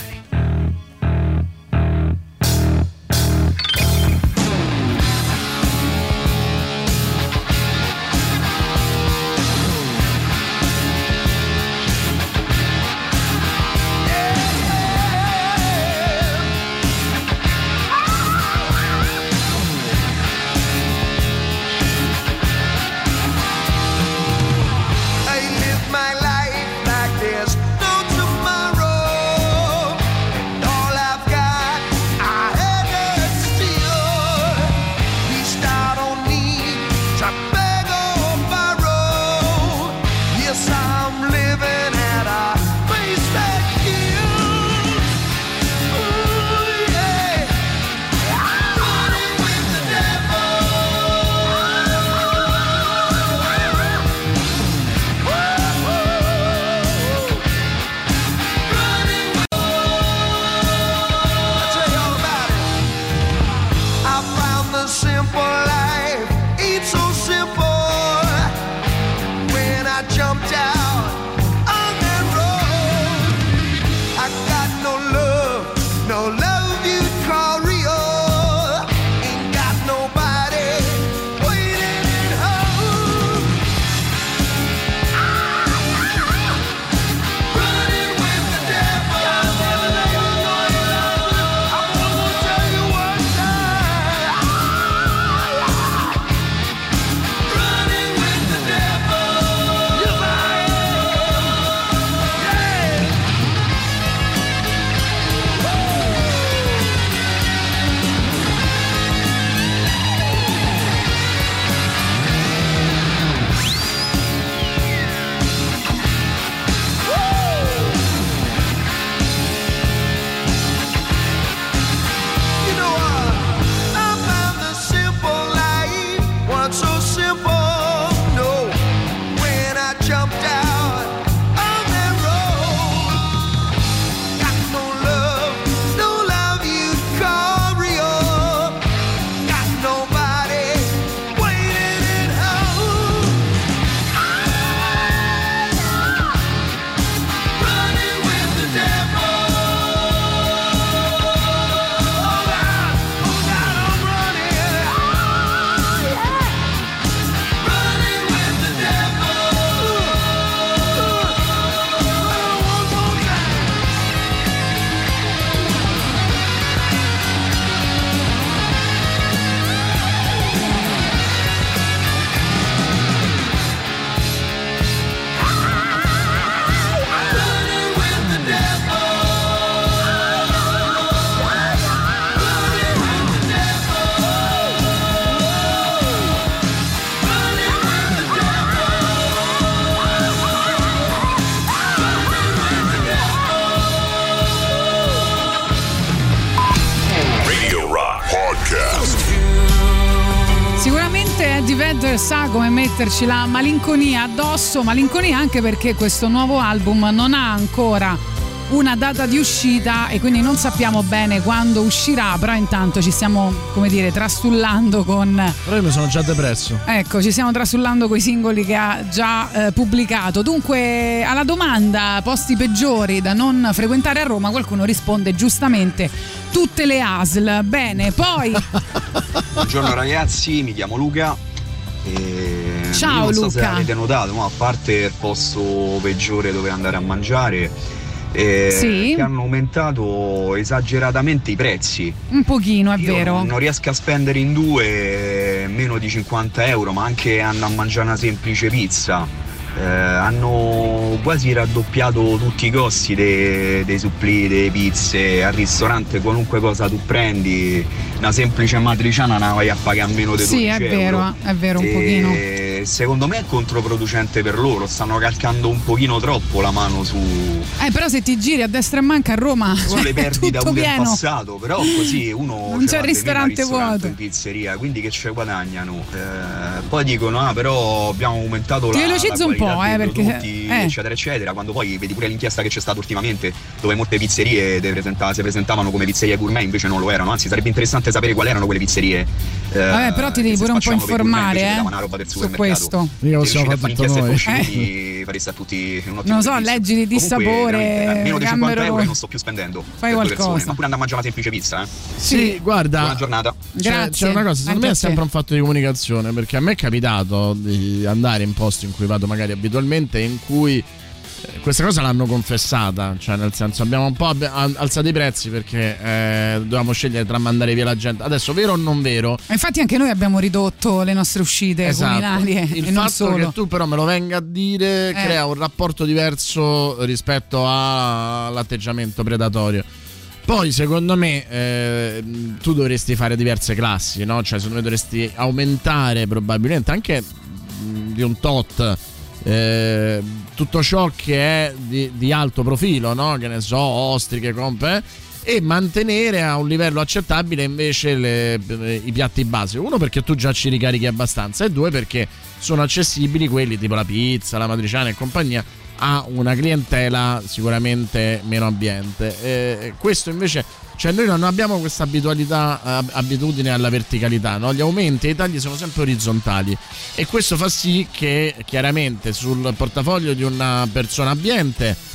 [SPEAKER 3] Sa come metterci la malinconia addosso, malinconia anche perché questo nuovo album non ha ancora una data di uscita e quindi non sappiamo bene quando uscirà, però intanto ci stiamo, come dire, trastullando con
[SPEAKER 1] Però io mi sono già depresso.
[SPEAKER 3] Ecco, ci stiamo trasullando con i singoli che ha già eh, pubblicato. Dunque, alla domanda posti peggiori da non frequentare a Roma, qualcuno risponde giustamente tutte le ASL. Bene, poi
[SPEAKER 15] Buongiorno ragazzi, mi chiamo Luca.
[SPEAKER 3] Ciao,
[SPEAKER 15] non so se
[SPEAKER 3] Luca.
[SPEAKER 15] avete notato, ma a parte il posto peggiore dove andare a mangiare, eh,
[SPEAKER 3] Sì.
[SPEAKER 15] che hanno aumentato esageratamente i prezzi.
[SPEAKER 3] un pochino, è
[SPEAKER 15] Io
[SPEAKER 3] vero.
[SPEAKER 15] Non, non riesco a spendere in due meno di 50 euro, ma anche andare a mangiare una semplice pizza. Eh, hanno quasi raddoppiato tutti i costi dei, dei supplì, delle pizze, al ristorante qualunque cosa tu prendi, una semplice matriciana la vai a pagare a meno di 12
[SPEAKER 3] Sì, è vero,
[SPEAKER 15] euro.
[SPEAKER 3] è vero, un
[SPEAKER 15] E
[SPEAKER 3] pochino.
[SPEAKER 15] Secondo me è controproducente per loro, stanno calcando un pochino troppo la mano su,
[SPEAKER 3] Eh, però se ti giri a destra e manca a Roma,
[SPEAKER 15] sulle
[SPEAKER 3] cioè,
[SPEAKER 15] perdite avute in passato, però così uno
[SPEAKER 3] Non c'è
[SPEAKER 15] l'ha
[SPEAKER 3] ristorante
[SPEAKER 15] ristorante
[SPEAKER 3] vuoto.
[SPEAKER 15] in pizzeria, quindi che ci guadagnano. Eh, poi dicono, ah però abbiamo aumentato
[SPEAKER 3] Ti
[SPEAKER 15] la,
[SPEAKER 3] velocizzo
[SPEAKER 15] la
[SPEAKER 3] un po', eh, perché-
[SPEAKER 15] prodotti,
[SPEAKER 3] eh.
[SPEAKER 15] eccetera, eccetera, quando poi vedi pure l'inchiesta che c'è stata ultimamente, dove molte pizzerie presenta- si presentavano come pizzerie gourmet, invece non lo erano, anzi sarebbe interessante sapere quali erano quelle pizzerie. eh,
[SPEAKER 3] Vabbè, però ti devi pure un po'
[SPEAKER 15] gourmet,
[SPEAKER 3] informare,
[SPEAKER 15] invece
[SPEAKER 3] eh,
[SPEAKER 15] una roba del
[SPEAKER 3] su
[SPEAKER 15] supermercato.
[SPEAKER 3] Questo.
[SPEAKER 4] Mica possiamo fare tutto noi.
[SPEAKER 15] conosciuti, fareste a tutti un ottimo
[SPEAKER 3] Non so, leggi di
[SPEAKER 15] Comunque,
[SPEAKER 3] dissapore,
[SPEAKER 15] veramente, meno di 50
[SPEAKER 3] Gamberone.
[SPEAKER 15] euro non sto più spendendo
[SPEAKER 3] Fai qualcosa.
[SPEAKER 15] persone, ma pure andare a mangiare una semplice pizza eh.
[SPEAKER 4] Sì, guarda.
[SPEAKER 15] buona giornata
[SPEAKER 4] C'è, c'è una cosa, secondo
[SPEAKER 3] Anche
[SPEAKER 4] me è sempre un fatto di comunicazione, perché a me è capitato di andare in posti in cui vado magari abitualmente, in cui eh, questa cosa l'hanno confessata, cioè nel senso abbiamo un po' alzato i prezzi perché eh, dovevamo scegliere tra mandare via la gente. Adesso vero o non vero?
[SPEAKER 3] Ma Infatti anche noi abbiamo ridotto le nostre uscite
[SPEAKER 4] Esatto. Il
[SPEAKER 3] e
[SPEAKER 4] fatto che tu però me lo venga a dire
[SPEAKER 3] Eh.
[SPEAKER 4] crea un rapporto diverso rispetto all'atteggiamento predatorio. Poi secondo me eh, tu dovresti fare diverse classi, no? Cioè secondo me dovresti aumentare probabilmente anche mh, di un tot eh, tutto ciò che è di, di alto profilo, no? Che ne so, ostriche, compe e mantenere a un livello accettabile invece le- i piatti base. Uno perché tu già ci ricarichi abbastanza e due perché sono accessibili quelli tipo la pizza, la matriciana e compagnia a una clientela sicuramente meno ambiente. E questo invece, cioè noi non abbiamo questa abitualità, ab- abitudine alla verticalità, no? gli aumenti e i tagli sono sempre orizzontali e questo fa sì che chiaramente sul portafoglio di una persona abbiente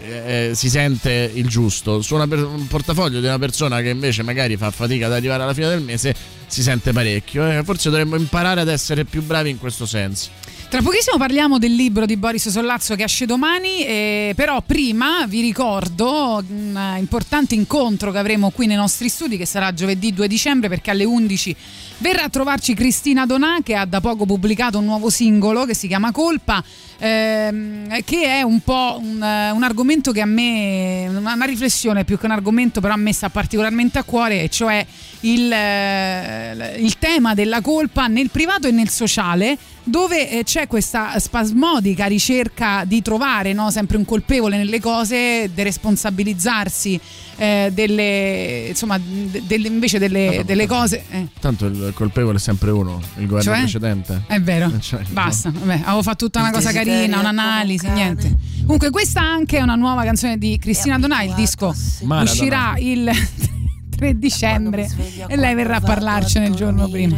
[SPEAKER 4] eh, si sente il giusto. Su per- un portafoglio di una persona che invece magari fa fatica ad arrivare alla fine del mese si sente parecchio. eh. forse dovremmo imparare ad essere più bravi in questo senso.
[SPEAKER 3] Tra pochissimo parliamo del libro di Boris Sollazzo che esce domani, eh, però prima vi ricordo un importante incontro che avremo qui nei nostri studi che sarà giovedì 2 dicembre perché alle 11 verrà a trovarci Cristina Donà che ha da poco pubblicato un nuovo singolo che si chiama Colpa, ehm, che è un po' un, eh, un argomento che a me, una riflessione più che un argomento però a me sta particolarmente a cuore, cioè il, eh, il tema della colpa nel privato e nel sociale dove eh, c'è questa spasmodica ricerca di trovare no, sempre un colpevole nelle cose, deresponsabilizzarsi eh, delle, insomma, de- delle- invece delle, delle cose. eh,
[SPEAKER 4] Tanto il colpevole è sempre uno, il governo
[SPEAKER 3] Cioè?
[SPEAKER 4] precedente.
[SPEAKER 3] è vero,
[SPEAKER 4] Cioè,
[SPEAKER 3] basta. Vabbè, avevo fatto tutta una cosa carina,
[SPEAKER 6] è
[SPEAKER 3] un'analisi, niente. Comunque, questa anche è una nuova canzone di Cristina Donà. Il disco
[SPEAKER 4] Maradona.
[SPEAKER 3] uscirà il 3 dicembre e lei verrà a parlarcene il giorno prima.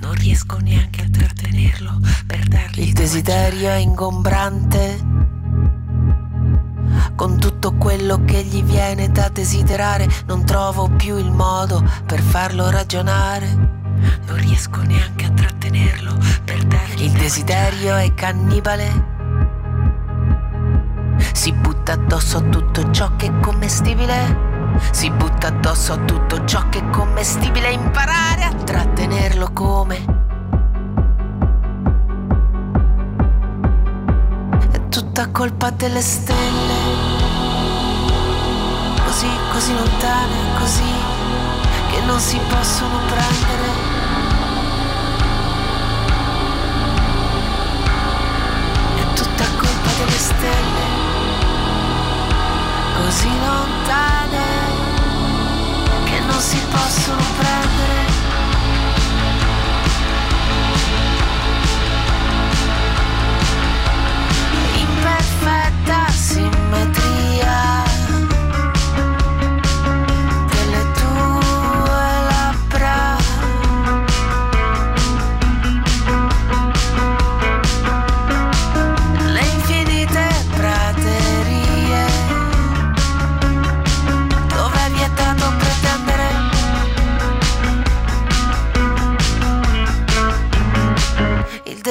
[SPEAKER 6] Non riesco neanche a trattenerlo per dargli Il desiderio è ingombrante. Con tutto quello che gli viene da desiderare, non trovo più il modo per farlo ragionare. Non riesco neanche a trattenerlo per dargli Il desiderio è cannibale. Si butta addosso a tutto ciò che è commestibile. Si butta addosso a tutto ciò che è commestibile. Imparare a trattenerlo come. È tutta colpa delle stelle. Così, così lontane, così che non si possono prendere. È tutta colpa delle stelle così lontane che non si possono prendere. In perfetta simmetria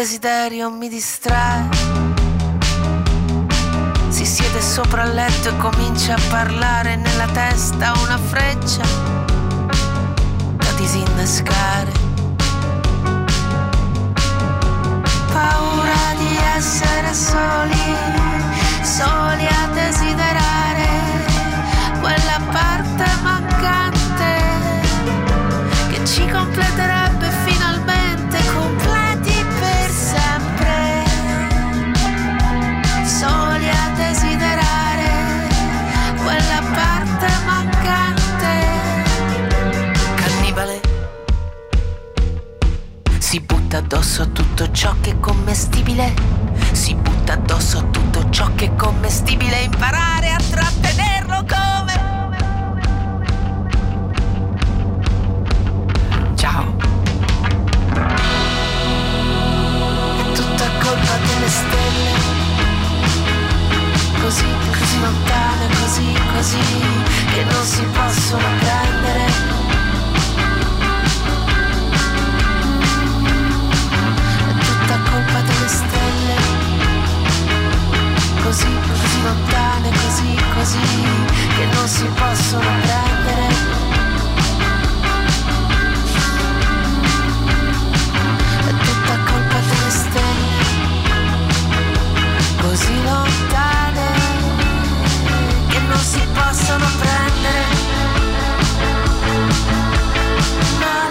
[SPEAKER 6] desiderio mi distrae. Si siede sopra il letto e comincia a parlare nella testa una freccia da disinnescare. Paura di essere soli, soli a desiderare quella parte mancante che ci completa. Possibile. Si butta addosso tutto ciò che è commestibile imparare a trattenerlo come. Ciao. È tutta colpa delle stelle. Così, così lontane, così, così, che non si possono prendere. Così, così lontane, così, così, che non si possono prendere. È tutta colpa delle stelle. Così lontane che non si possono prendere. Maledetta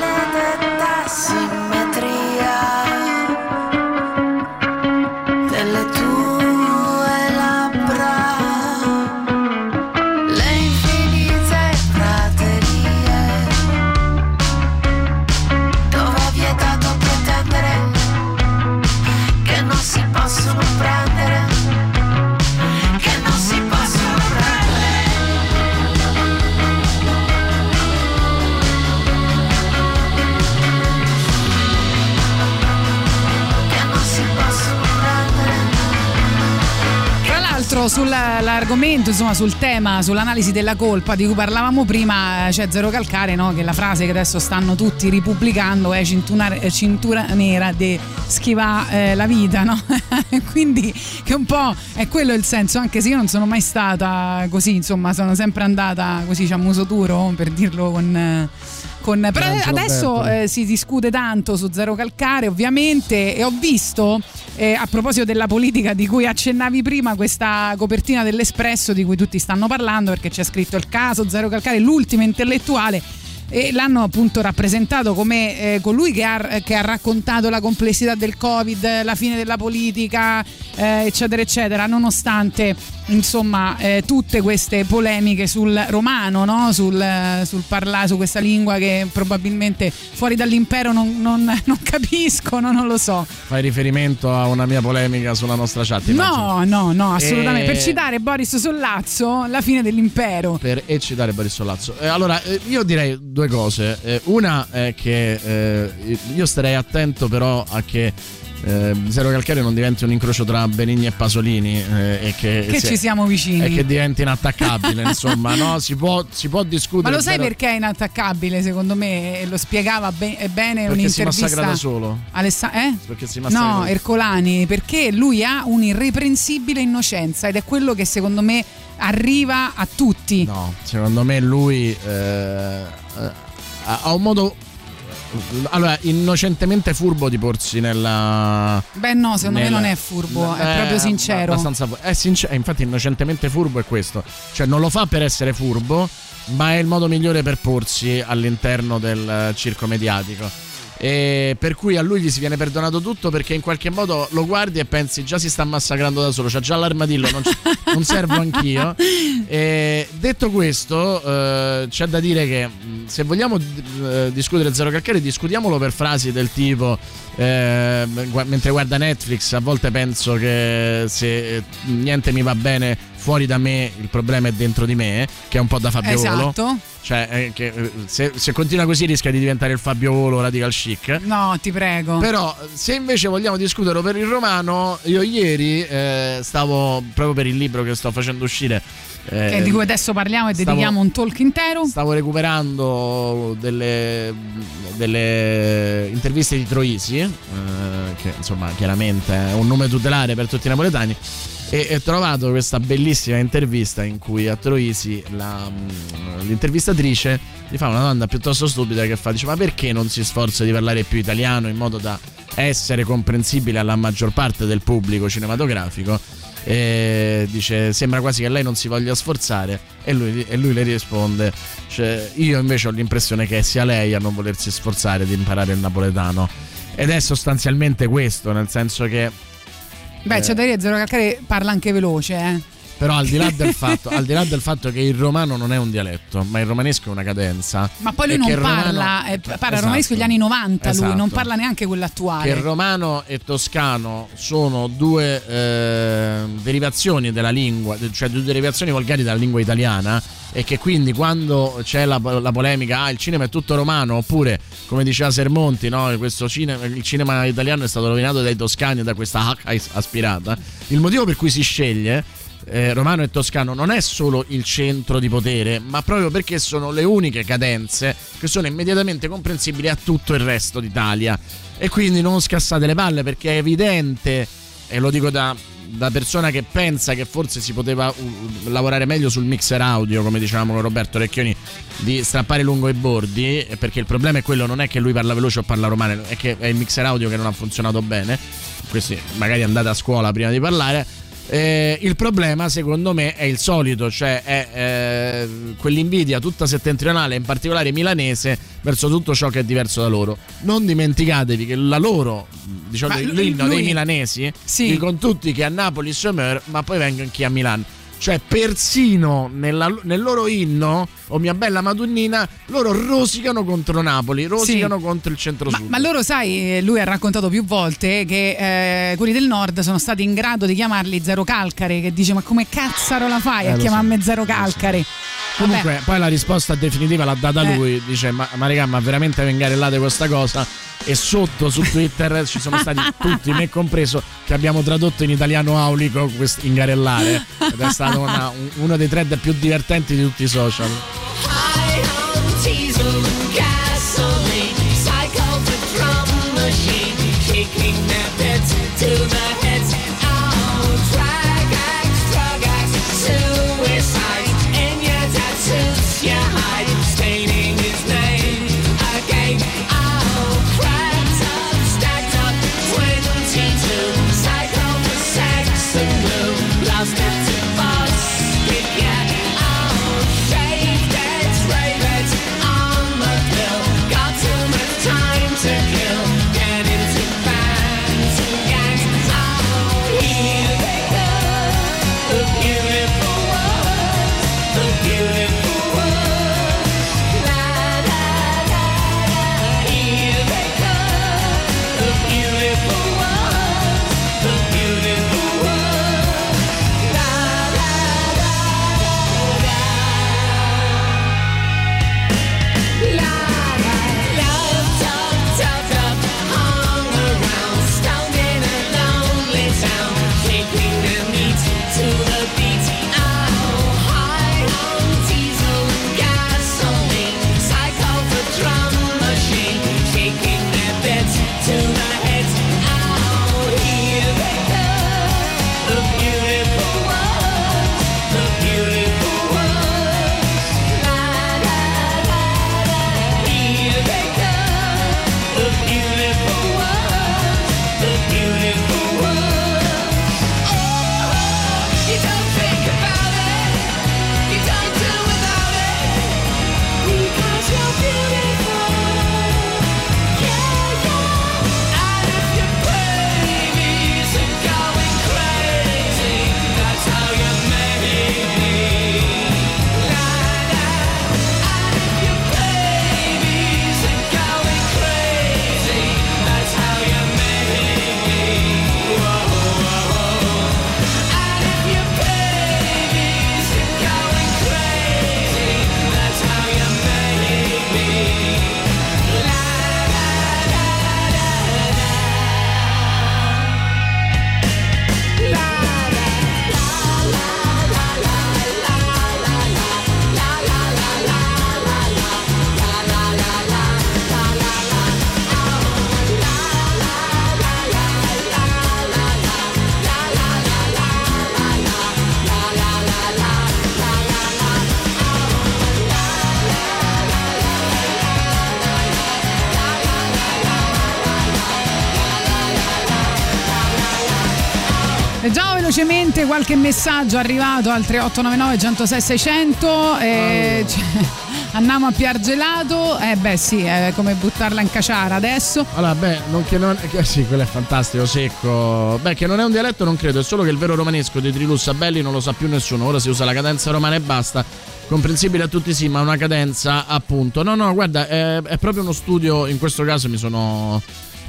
[SPEAKER 3] sull'argomento, insomma sul tema, sull'analisi della colpa di cui parlavamo prima, eh, c'è Zero Calcare, no? che la frase che adesso stanno tutti ripubblicando è cintura, eh, cintura nera di schivà eh, la vita, no? quindi che un po' è quello il senso, anche se io non sono mai stata così, insomma sono sempre andata così a muso duro, per dirlo con... eh, con- però adesso eh, si discute tanto su Zero Calcare ovviamente e ho visto eh, a proposito della politica di cui accennavi prima questa copertina dell'Espresso di cui tutti stanno parlando perché c'è scritto il caso Zero Calcare l'ultimo intellettuale e l'hanno appunto rappresentato come eh, colui che ha, che ha raccontato la complessità del covid la fine della politica eh, eccetera eccetera. Nonostante insomma eh, tutte queste polemiche sul romano no? sul, sul parlare su questa lingua che probabilmente fuori dall'impero non, non- non capiscono non lo so
[SPEAKER 4] Fai riferimento a una mia polemica sulla nostra chat.
[SPEAKER 3] no no no assolutamente
[SPEAKER 4] E-
[SPEAKER 3] per citare Boris Sollazzo la fine dell'impero
[SPEAKER 4] per eccitare Boris Sollazzo. Eh, allora, eh, io direi due cose. Eh, una è che eh, io starei attento però a che eh, Zero Calcare non diventi un incrocio tra Benigni e Pasolini eh, e che,
[SPEAKER 3] che
[SPEAKER 4] si-
[SPEAKER 3] ci siamo vicini
[SPEAKER 4] e che diventi inattaccabile, insomma, no? Si può, si può discutere.
[SPEAKER 3] Ma lo sai
[SPEAKER 4] Zero-
[SPEAKER 3] perché è inattaccabile secondo me? E lo spiegava be- bene
[SPEAKER 4] Perché si
[SPEAKER 3] un'intervista.
[SPEAKER 4] massacra da solo.
[SPEAKER 3] Alessa- eh?
[SPEAKER 4] Perché si massacra
[SPEAKER 3] No, Ercolani, perché lui ha un'irreprensibile innocenza ed è quello che secondo me arriva a tutti.
[SPEAKER 4] No, secondo me lui eh, eh, ha un modo. Allora, innocentemente furbo di porsi nella.
[SPEAKER 3] Beh no, secondo me
[SPEAKER 4] nella-
[SPEAKER 3] non è furbo, è
[SPEAKER 4] Eh,
[SPEAKER 3] proprio sincero.
[SPEAKER 4] Abbastanza è sincero, infatti, innocentemente furbo è questo. Cioè, non lo fa per essere furbo, ma è il modo migliore per porsi all'interno del eh, circo mediatico. E per cui a lui gli si viene perdonato tutto perché in qualche modo lo guardi e pensi già si sta massacrando da solo, c'ha già l'armadillo, non, non servo anch'io. E detto questo, eh, c'è da dire che se vogliamo eh, discutere Zero Calcare, discutiamolo per frasi del tipo eh, mentre guarda Netflix a volte penso che se eh, niente mi va bene fuori da me il problema è dentro di me, che è un po' da Fabio Volo.
[SPEAKER 3] Esatto.
[SPEAKER 4] Cioè, eh, che, eh, se, se continua così rischia di diventare il Fabio Volo radical chic.
[SPEAKER 3] No, ti prego.
[SPEAKER 4] Però, se invece vogliamo discutere per il romano, io ieri eh, stavo proprio per il libro che sto facendo uscire. eh,
[SPEAKER 3] di cui adesso parliamo e
[SPEAKER 4] stavo-
[SPEAKER 3] dedichiamo un talk intero.
[SPEAKER 4] Stavo recuperando delle, delle interviste di Troisi, eh, che insomma chiaramente è un nome tutelare per tutti i napoletani. E ho trovato questa bellissima intervista in cui a Troisi la, mm, l'intervistatrice gli fa una domanda piuttosto stupida che fa, dice ma perché non si sforza di parlare più italiano in modo da essere comprensibile alla maggior parte del pubblico cinematografico? E dice sembra quasi che lei non si voglia sforzare e lui, e lui le risponde cioè, io invece ho l'impressione che sia lei a non volersi sforzare di imparare il napoletano ed è sostanzialmente questo nel senso che
[SPEAKER 3] Beh,
[SPEAKER 4] Eh.
[SPEAKER 3] c'è da dire, Zero Calcare parla anche veloce, eh.
[SPEAKER 4] Però al di, là del fatto, al di là del fatto che il romano non è un dialetto, ma il romanesco è una cadenza.
[SPEAKER 3] Ma poi lui non
[SPEAKER 4] il romano-
[SPEAKER 3] parla, eh, parla
[SPEAKER 4] Esatto.
[SPEAKER 3] romanesco degli anni 90, lui non
[SPEAKER 4] Esatto.
[SPEAKER 3] parla neanche quello attuale.
[SPEAKER 4] che romano e toscano sono due eh, derivazioni della lingua, cioè due derivazioni volgari dalla lingua italiana e che quindi quando c'è la, la polemica, ah il cinema è tutto romano, oppure come diceva Sermonti, no, cinema, il cinema italiano è stato rovinato dai toscani da questa H aspirata, il motivo per cui si sceglie eh, romano e toscano non è solo il centro di potere, ma proprio perché sono le uniche cadenze che sono immediatamente comprensibili a tutto il resto d'Italia. E quindi non scassate le palle perché è evidente, e lo dico da, da persona che pensa che forse si poteva uh, lavorare meglio sul mixer audio, come dicevamo con Roberto Recchioni, di strappare lungo i bordi, eh, perché il problema è quello, non è che lui parla veloce o parla romano, è che è il mixer audio che non ha funzionato bene. Questi magari andate a scuola prima di parlare. Eh, il problema secondo me è il solito, cioè è eh, quell'invidia tutta settentrionale, in particolare milanese, verso tutto ciò che è diverso da loro. Non dimenticatevi che la loro, diciamo,
[SPEAKER 3] lui-
[SPEAKER 4] l'inno dei
[SPEAKER 3] lui-
[SPEAKER 4] milanesi,
[SPEAKER 3] Sì.
[SPEAKER 4] dicono tutti che a Napoli Sommer, ma poi vengono chi a Milano. Cioè, persino nella- nel loro inno, o mia bella Madonnina, loro rosicano contro Napoli, rosicano contro il centro-sud.
[SPEAKER 3] Ma loro, sai, lui ha raccontato più volte che eh, quelli del nord sono stati in grado di chiamarli zero calcare, che dice ma come cazzaro la fai
[SPEAKER 4] Eh,
[SPEAKER 3] a chiamarmi zero calcare?
[SPEAKER 4] Comunque, poi la risposta definitiva l'ha data
[SPEAKER 3] Eh.
[SPEAKER 4] lui. Dice: Ma, ma raga, ma veramente vengarellate questa cosa? E sotto su Twitter ci sono stati tutti, me compreso, che abbiamo tradotto in italiano aulico questo ingarellare. Ed è stato una- un- uno dei thread più divertenti di tutti i social.
[SPEAKER 3] till qualche messaggio arrivato al 3899 106 600 eh, cioè, andiamo a Piar Gelato eh beh sì è come buttarla in caciara adesso
[SPEAKER 4] Allora, beh, non che non. Che, sì, quello è fantastico, secco. Beh, che non è un dialetto, non credo, è solo che il vero romanesco di Trilussa Belli non lo sa più nessuno. Ora si usa la cadenza romana e basta. Comprensibile a tutti, sì, ma una cadenza, appunto. No, no, guarda, è, è proprio uno studio. In questo caso mi sono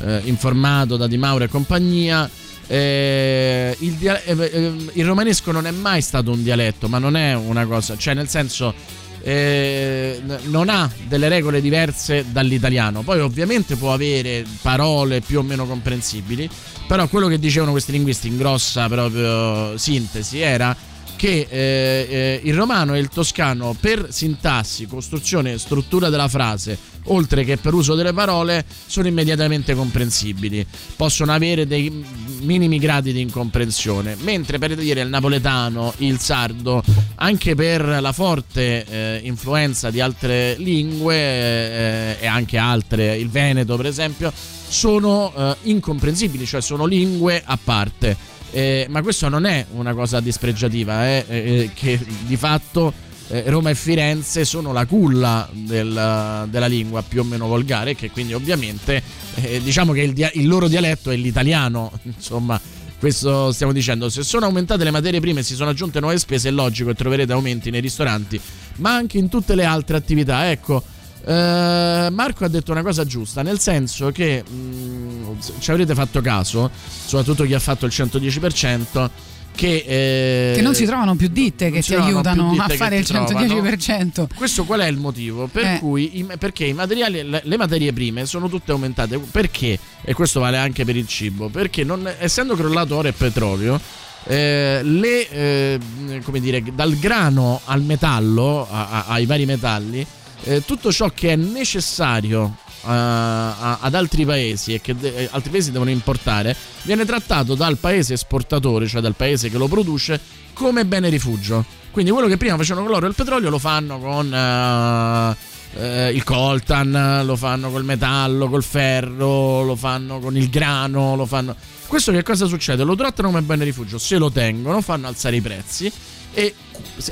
[SPEAKER 4] eh, informato da Di Mauro e compagnia. Eh, il, dia- eh, eh, il romanesco non è mai stato un dialetto, ma non è una cosa, cioè nel senso eh, non ha delle regole diverse dall'italiano. Poi ovviamente può avere parole più o meno comprensibili, però quello che dicevano questi linguisti in grossa proprio sintesi era che eh, eh, il romano e il toscano per sintassi, costruzione e struttura della frase, oltre che per uso delle parole, sono immediatamente comprensibili. Possono avere dei minimi gradi di incomprensione, mentre per dire il napoletano, il sardo, anche per la forte eh, influenza di altre lingue eh, e anche altre, il veneto per esempio, sono eh, incomprensibili, cioè sono lingue a parte. Eh, ma questo non è una cosa dispregiativa, eh, eh, che di fatto Roma e Firenze sono la culla del- della lingua più o meno volgare, che quindi ovviamente eh, diciamo che il, dia- il loro dialetto è l'italiano, insomma. Questo stiamo dicendo, se sono aumentate le materie prime e si sono aggiunte nuove spese, è logico che troverete aumenti nei ristoranti, ma anche in tutte le altre attività. Ecco, eh, Marco ha detto una cosa giusta, nel senso che mh, ci avrete fatto caso, soprattutto chi ha fatto il 110%, che, eh,
[SPEAKER 3] che non si trovano più ditte che ti aiutano a fare il
[SPEAKER 4] ti trovano.
[SPEAKER 3] 110%.
[SPEAKER 4] Questo qual è il motivo? Per
[SPEAKER 3] Eh.
[SPEAKER 4] cui i- perché i materiali, le, le materie prime sono tutte aumentate. Perché? E questo vale anche per il cibo. Perché non- essendo crollato oro e petrolio, eh, le, eh, come dire, dal grano al metallo, a- a- ai vari metalli, eh, tutto ciò che è necessario a- ad altri paesi e che de- eh, altri paesi devono importare viene trattato dal paese esportatore, cioè dal paese che lo produce, come bene rifugio. Quindi quello che prima facevano con l'oro e il petrolio lo fanno con eh, eh, il coltan, lo fanno col metallo, col ferro, lo fanno con il grano, lo fanno... Questo che cosa succede? Lo trattano come bene rifugio, se lo tengono, fanno alzare i prezzi e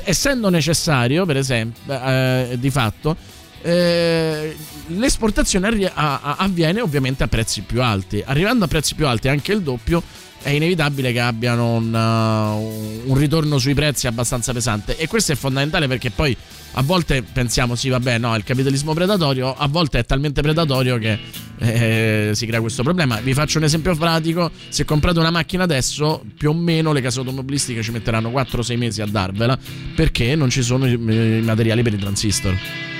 [SPEAKER 4] essendo necessario, per esempio, eh, di fatto, eh, l'esportazione a- a- avviene ovviamente a prezzi più alti. Arrivando a prezzi più alti, anche il doppio, è inevitabile che abbiano un, uh, un ritorno sui prezzi abbastanza pesante. E questo è fondamentale perché poi a volte pensiamo, sì, vabbè, no, il capitalismo predatorio, a volte è talmente predatorio che eh, si crea questo problema. Vi faccio un esempio pratico: se comprate una macchina adesso, più o meno le case automobilistiche ci metteranno 4-6 mesi a darvela perché non ci sono i, i materiali per i transistor.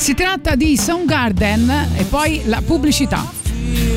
[SPEAKER 3] Si tratta di Soundgarden e poi la pubblicità.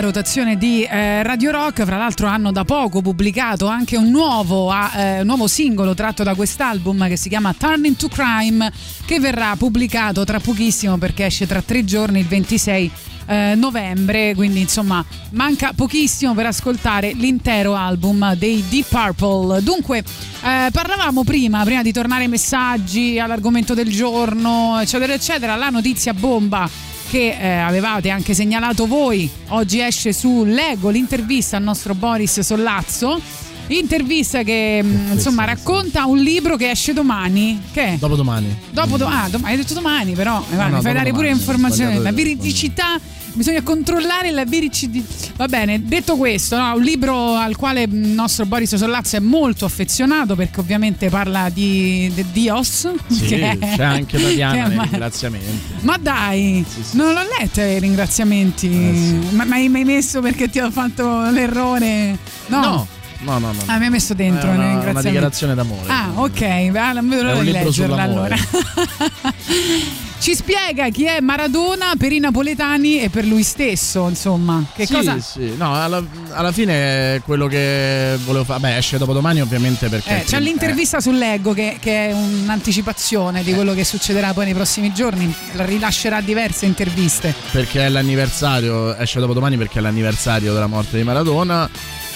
[SPEAKER 3] Rotazione di eh, Radio Rock, fra l'altro hanno da poco pubblicato anche un nuovo, eh, nuovo singolo tratto da quest'album che si chiama Turning to Crime che verrà pubblicato tra pochissimo perché esce tra tre giorni il 26 eh, novembre, quindi insomma manca pochissimo per ascoltare l'intero album dei Deep Purple. Dunque, eh, parlavamo prima, prima di tornare ai messaggi, all'argomento del giorno, eccetera, eccetera, la notizia bomba che eh, avevate anche segnalato voi. Oggi esce su Lego l'intervista al nostro Boris Sollazzo. Intervista che mh, insomma racconta un libro che esce domani. Che?
[SPEAKER 4] Dopodomani.
[SPEAKER 3] Dopo do- ah, dom- hai detto domani, però eh,
[SPEAKER 4] no,
[SPEAKER 3] mi fai dare pure informazioni. La veridicità, bisogna controllare la veridicità. Va bene, detto questo, no, un libro al quale il nostro Boris Sollazzo è molto affezionato perché ovviamente parla di, di Dios.
[SPEAKER 4] Sì,
[SPEAKER 3] che è-
[SPEAKER 4] c'è anche
[SPEAKER 3] che
[SPEAKER 4] Tatiana
[SPEAKER 3] è-
[SPEAKER 4] nei
[SPEAKER 3] ma-
[SPEAKER 4] ringraziamenti.
[SPEAKER 3] ma dai, non l'ho letto i ringraziamenti.
[SPEAKER 4] Eh,
[SPEAKER 3] Ma mi hai mai messo perché ti ho fatto l'errore? No.
[SPEAKER 4] No, no, no. no.
[SPEAKER 3] Ah, mi hai messo dentro
[SPEAKER 4] È una, una dichiarazione d'amore.
[SPEAKER 3] Ah, ok, ah, non vedo
[SPEAKER 4] È
[SPEAKER 3] l'ora
[SPEAKER 4] un
[SPEAKER 3] di
[SPEAKER 4] libro
[SPEAKER 3] leggerla allora. Ci spiega chi è Maradona per i napoletani e per lui stesso, insomma. Che
[SPEAKER 4] sì,
[SPEAKER 3] cosa
[SPEAKER 4] sì, no, alla, alla fine è quello che volevo fare. Beh, esce dopo domani, ovviamente, perché.
[SPEAKER 3] Eh, c'è l'intervista su Leggo che, che è un'anticipazione di quello che succederà poi nei prossimi giorni. Rilascerà diverse interviste.
[SPEAKER 4] perché è l'anniversario, esce dopo domani perché è l'anniversario della morte di Maradona.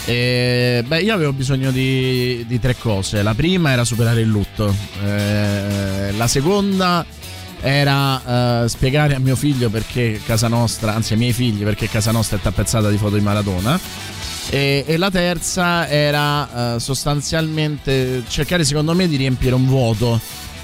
[SPEAKER 4] E, beh, io avevo bisogno di, di tre cose. La prima era superare il lutto, Eh, la seconda era eh, spiegare a mio figlio perché casa nostra, anzi ai miei figli, perché casa nostra è tappezzata di foto di Maradona. E, e la terza era eh, sostanzialmente cercare, secondo me, di riempire un vuoto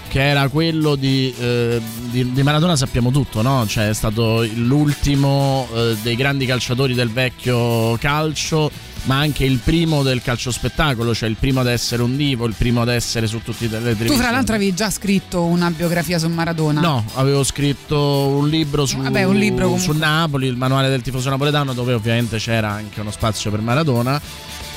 [SPEAKER 4] che era quello di, eh, di, di Maradona sappiamo tutto, no? Cioè è stato l'ultimo eh, dei grandi calciatori del vecchio calcio, ma anche il primo del calcio spettacolo, cioè il primo ad essere un divo, il primo ad essere su tutti le televisioni.
[SPEAKER 3] Tu, fra l'altro, avevi già scritto una biografia su Maradona.
[SPEAKER 4] No, avevo scritto un libro su,
[SPEAKER 3] Vabbè, un libro
[SPEAKER 4] su Napoli, il manuale del tifoso napoletano, dove ovviamente c'era anche uno spazio per Maradona.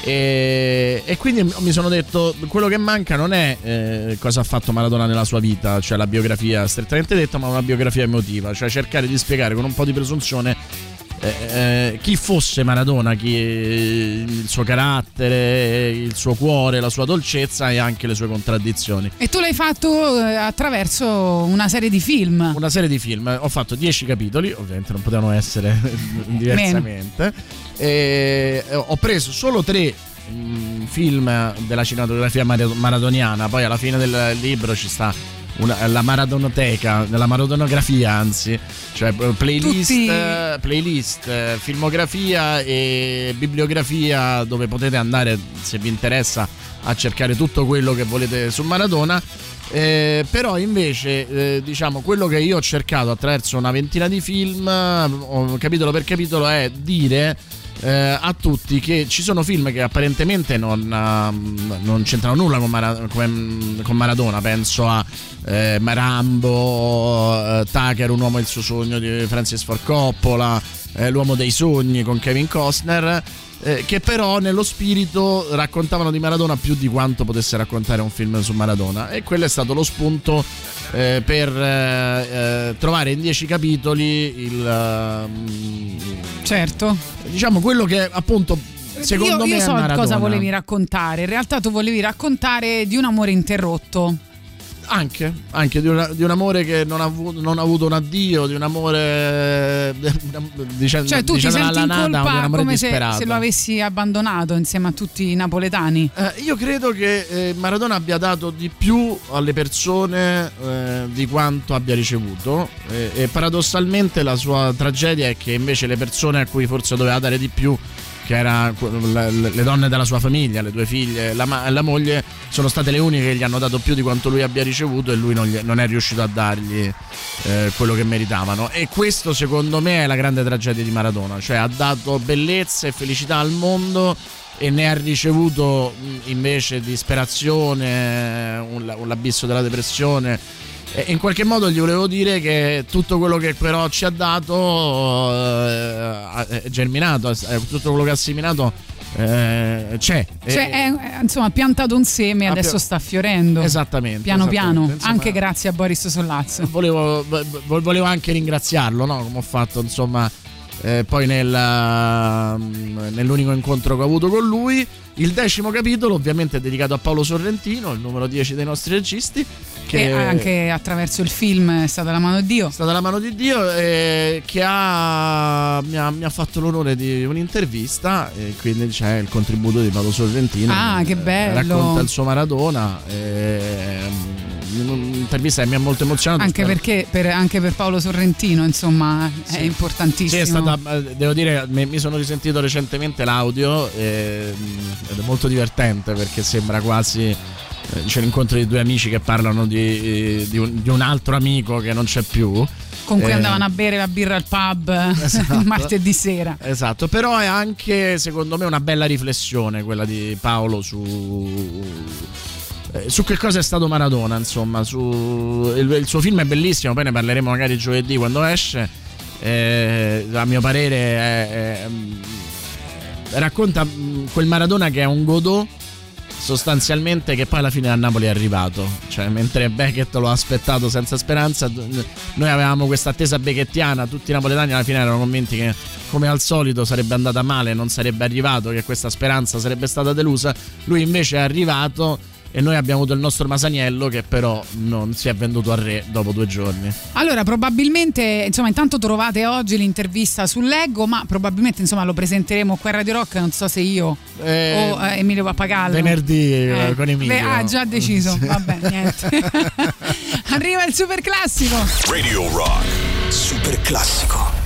[SPEAKER 4] E, e quindi mi sono detto: quello che manca non è eh, cosa ha fatto Maradona nella sua vita, cioè la biografia strettamente detta, ma una biografia emotiva, cioè cercare di spiegare con un po' di presunzione eh, eh, chi fosse Maradona, chi, il suo carattere, il suo cuore, la sua dolcezza e anche le sue contraddizioni.
[SPEAKER 3] E tu l'hai fatto eh, attraverso una serie di film.
[SPEAKER 4] Una serie di film, ho fatto 10 capitoli, ovviamente non potevano essere diversamente. E ho preso solo tre mm, film della cinematografia mara- maradoniana, poi alla fine del libro ci sta una- la maradonoteca, la maradonografia anzi, cioè playlist,
[SPEAKER 3] Tutti-
[SPEAKER 4] eh, playlist, eh, filmografia e bibliografia dove potete andare se vi interessa a cercare tutto quello che volete su Maradona. Eh, però invece eh, diciamo quello che io ho cercato attraverso una ventina di film eh, capitolo per capitolo è dire eh, a tutti che ci sono film che apparentemente non, ehm, non c'entrano nulla con, Mara- come- con Maradona penso a eh, Rambo eh, Tucker un uomo e il suo sogno di Francis Ford Coppola eh, l'uomo dei sogni con Kevin Costner eh, che però nello spirito raccontavano di Maradona più di quanto potesse raccontare un film su Maradona e quello è stato lo spunto eh, per eh, eh, trovare in dieci capitoli il ehm,
[SPEAKER 3] Certo.
[SPEAKER 4] diciamo quello che appunto secondo
[SPEAKER 3] io,
[SPEAKER 4] me
[SPEAKER 3] io so cosa volevi raccontare. In realtà tu volevi raccontare di un amore interrotto.
[SPEAKER 4] Anche, anche di, una- di un amore che non ha, avuto, non ha avuto un addio, di un amore dicendo,
[SPEAKER 3] Cioè tu ti
[SPEAKER 4] dicendo
[SPEAKER 3] senti in
[SPEAKER 4] nata,
[SPEAKER 3] come se,
[SPEAKER 4] disperato.
[SPEAKER 3] se lo avessi abbandonato insieme a tutti i napoletani.
[SPEAKER 4] Eh, io credo che eh, Maradona abbia dato di più alle persone eh, di quanto abbia ricevuto e, e paradossalmente la sua tragedia è che invece le persone a cui forse doveva dare di più che erano le donne della sua famiglia, le due figlie, la, ma- la moglie, sono state le uniche che gli hanno dato più di quanto lui abbia ricevuto e lui non, gli- non è riuscito a dargli eh, quello che meritavano. E questo secondo me è la grande tragedia di Maradona, cioè ha dato bellezza e felicità al mondo e ne ha ricevuto invece disperazione, un, un l'abisso della depressione. E in qualche modo gli volevo dire che tutto quello che però ci ha dato eh, è germinato, è- tutto quello che ha seminato eh, c'è.
[SPEAKER 3] Cioè, è, insomma, ha piantato un seme e adesso
[SPEAKER 4] pia-
[SPEAKER 3] sta fiorendo.
[SPEAKER 4] Esattamente.
[SPEAKER 3] Piano
[SPEAKER 4] esattamente.
[SPEAKER 3] piano,
[SPEAKER 4] Insomma,
[SPEAKER 3] anche grazie a Boris Sollazzo.
[SPEAKER 4] volevo, vo- volevo anche ringraziarlo, no? Come ho fatto, insomma. Eh, poi nel, mm, nell'unico incontro che ho avuto con lui. Il decimo capitolo ovviamente è dedicato a Paolo Sorrentino, il numero 10 dei nostri registi. Che
[SPEAKER 3] E anche attraverso il film è stata la mano di Dio.
[SPEAKER 4] è stata la mano di Dio eh, che ha, mi, ha, mi ha fatto l'onore di un'intervista e quindi c'è il contributo di Paolo Sorrentino.
[SPEAKER 3] Ah, che
[SPEAKER 4] Eh,
[SPEAKER 3] bello.
[SPEAKER 4] Racconta il suo Maradona. eh, un'intervista che mi ha molto emozionato.
[SPEAKER 3] Anche perché per, anche per Paolo Sorrentino, insomma, è
[SPEAKER 4] Sì,
[SPEAKER 3] importantissimo.
[SPEAKER 4] è stata, eh, devo dire, mi, sono risentito recentemente l'audio ehm, ed è molto divertente perché sembra quasi. eh, C'è l'incontro di due amici che parlano di, di un, di un altro amico che non c'è più.
[SPEAKER 3] con cui
[SPEAKER 4] Eh,
[SPEAKER 3] andavano a bere la birra al pub
[SPEAKER 4] Esatto.
[SPEAKER 3] martedì sera.
[SPEAKER 4] Esatto, però è anche secondo me una bella riflessione quella di Paolo su, eh, su che cosa è stato Maradona, insomma, su, il, il suo film è bellissimo, poi ne parleremo magari giovedì quando esce. Eh, a mio parere è- è- mm, racconta mm, quel Maradona che è un Godot sostanzialmente che poi alla fine a Napoli è arrivato cioè mentre Beckett lo ha aspettato senza speranza noi avevamo questa attesa beckettiana tutti i napoletani alla fine erano convinti che come al solito sarebbe andata male non sarebbe arrivato che questa speranza sarebbe stata delusa lui invece è arrivato e noi abbiamo avuto il nostro Masaniello che però non si è venduto al re dopo due giorni
[SPEAKER 3] Allora, probabilmente, insomma, intanto trovate oggi l'intervista sull'Eggo, ma probabilmente, insomma, lo presenteremo qua a Radio Rock, non so se io
[SPEAKER 4] Eh,
[SPEAKER 3] o eh, Emilio Pappagallo.
[SPEAKER 4] venerdì eh,
[SPEAKER 3] Eh,
[SPEAKER 4] con Emilio
[SPEAKER 3] beh, ah, già deciso, vabbè, niente. Arriva il super classico.
[SPEAKER 5] Radio Rock.
[SPEAKER 1] Super classico.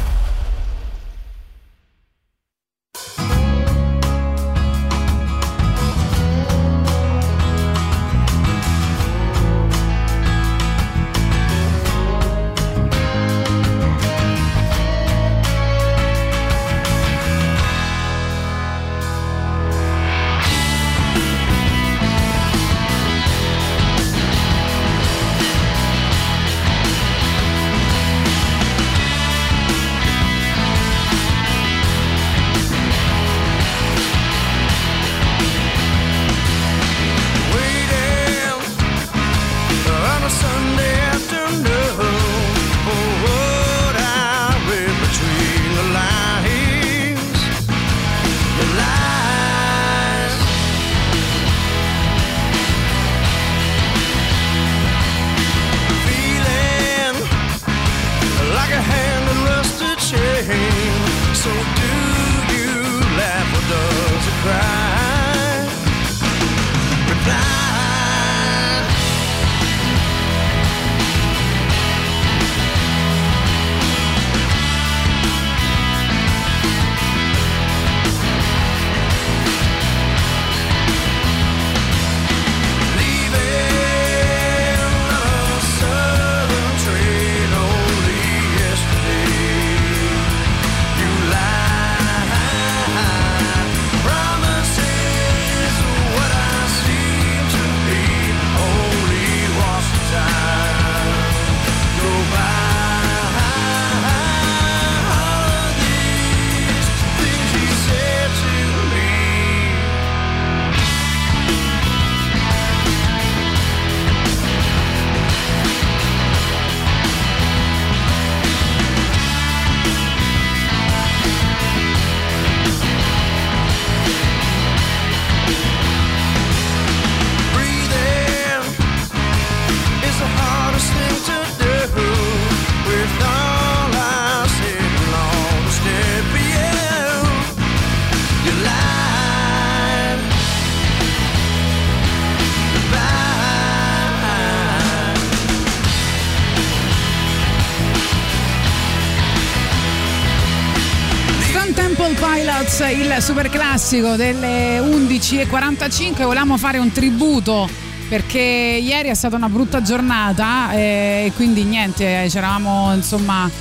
[SPEAKER 3] Super classico delle 11.45. Volevamo fare un tributo perché ieri è stata una brutta giornata eh, e quindi niente, c'eravamo insomma.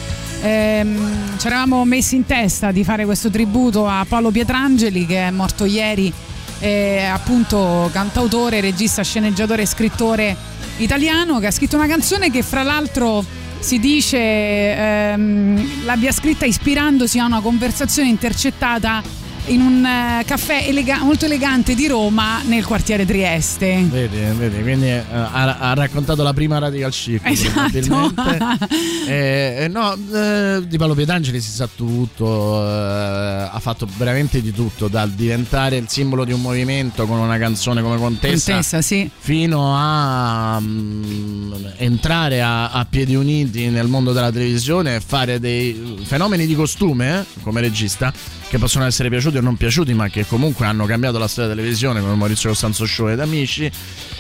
[SPEAKER 3] ehm, ci eravamo messi in testa di fare questo tributo a Paolo Pietrangeli che è morto ieri, eh, appunto cantautore, regista, sceneggiatore e scrittore italiano che ha scritto una canzone che fra l'altro si dice ehm, l'abbia scritta ispirandosi a una conversazione intercettata in un eh, caffè elega- molto elegante di Roma nel quartiere Trieste.
[SPEAKER 4] Vedi, vedi, quindi eh, ha, ha raccontato la prima radical chic
[SPEAKER 3] Esatto.
[SPEAKER 4] probabilmente. Eh, eh, no, eh, di Paolo Pietrangeli si sa tutto, eh, ha fatto veramente di tutto, dal diventare il simbolo di un movimento con una canzone come Contessa,
[SPEAKER 3] Contessa, sì.
[SPEAKER 4] fino a mm, entrare a, a piedi uniti nel mondo della televisione e fare dei fenomeni di costume come regista che possono essere piaciuti o non piaciuti ma che comunque hanno cambiato la storia della televisione come Maurizio Costanzo Show ed Amici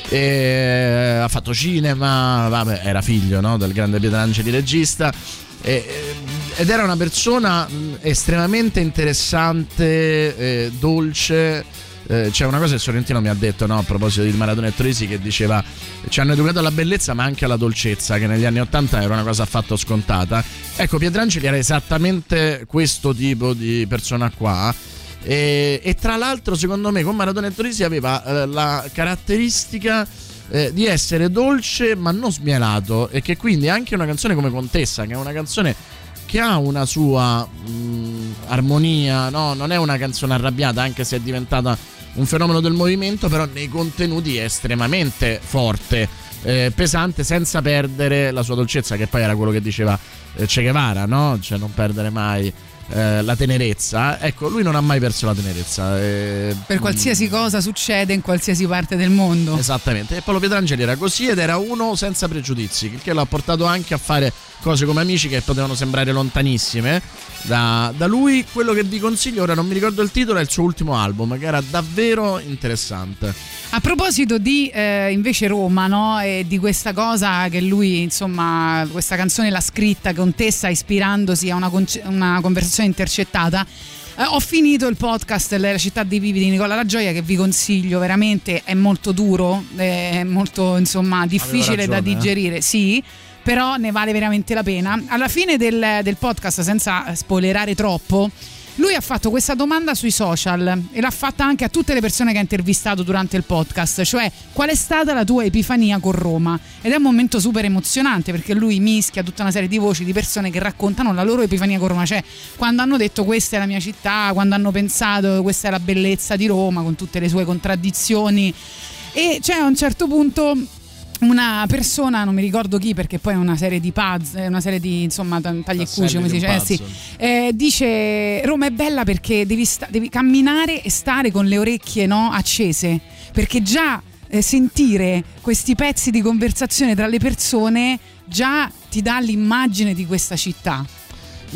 [SPEAKER 4] e ha fatto cinema vabbè, era figlio no, del grande Pietrangeli regista e- ed era una persona estremamente interessante eh, dolce eh, c'è una cosa che Sorrentino mi ha detto no, a proposito di Maradona e Torisi che diceva ci hanno educato alla bellezza ma anche alla dolcezza che negli anni Ottanta era una cosa affatto scontata ecco Pietrangeli era esattamente questo tipo di persona qua e, e tra l'altro secondo me con Maradona e Torisi aveva eh, la caratteristica eh, di essere dolce ma non smielato e che quindi anche una canzone come Contessa che è una canzone che ha una sua mh, armonia, no? non è una canzone arrabbiata anche se è diventata un fenomeno del movimento, però nei contenuti è estremamente forte, eh, pesante, senza perdere la sua dolcezza, che poi era quello che diceva eh, Che Guevara, no? cioè non perdere mai eh, la tenerezza. Ecco, lui non ha mai perso la tenerezza. eh,
[SPEAKER 3] Per qualsiasi cosa succede in qualsiasi parte del mondo.
[SPEAKER 4] Esattamente, e Paolo Pietrangeli era così ed era uno senza pregiudizi, il che l'ha portato anche a fare cose come amici che potevano sembrare lontanissime da, da lui. Quello che vi consiglio, ora non mi ricordo il titolo, è il suo ultimo album, che era davvero interessante.
[SPEAKER 3] A proposito di eh, invece Roma, no? E di questa cosa che lui, insomma, questa canzone l'ha scritta Contessa ispirandosi a una, conce- una conversazione intercettata. eh, ho finito il podcast La città dei vivi di Nicola La Gioia che vi consiglio veramente, è molto duro, è molto insomma difficile da
[SPEAKER 4] ragione, eh.
[SPEAKER 3] digerire, sì, però ne vale veramente la pena. Alla fine del, del podcast, senza spoilerare troppo, lui ha fatto questa domanda sui social e l'ha fatta anche a tutte le persone che ha intervistato durante il podcast, cioè qual è stata la tua epifania con Roma? Ed è un momento super emozionante perché lui mischia tutta una serie di voci di persone che raccontano la loro epifania con Roma, cioè quando hanno detto questa è la mia città, quando hanno pensato questa è la bellezza di Roma con tutte le sue contraddizioni e c'è a un certo punto una persona, non mi ricordo chi perché poi è una serie di puzzle, una serie di insomma tagli e cuci come si
[SPEAKER 4] di
[SPEAKER 3] dice, eh, sì. Eh, dice Roma è bella perché devi, sta- devi camminare e stare con le orecchie no, accese perché già eh, sentire questi pezzi di conversazione tra le persone già ti dà l'immagine di questa città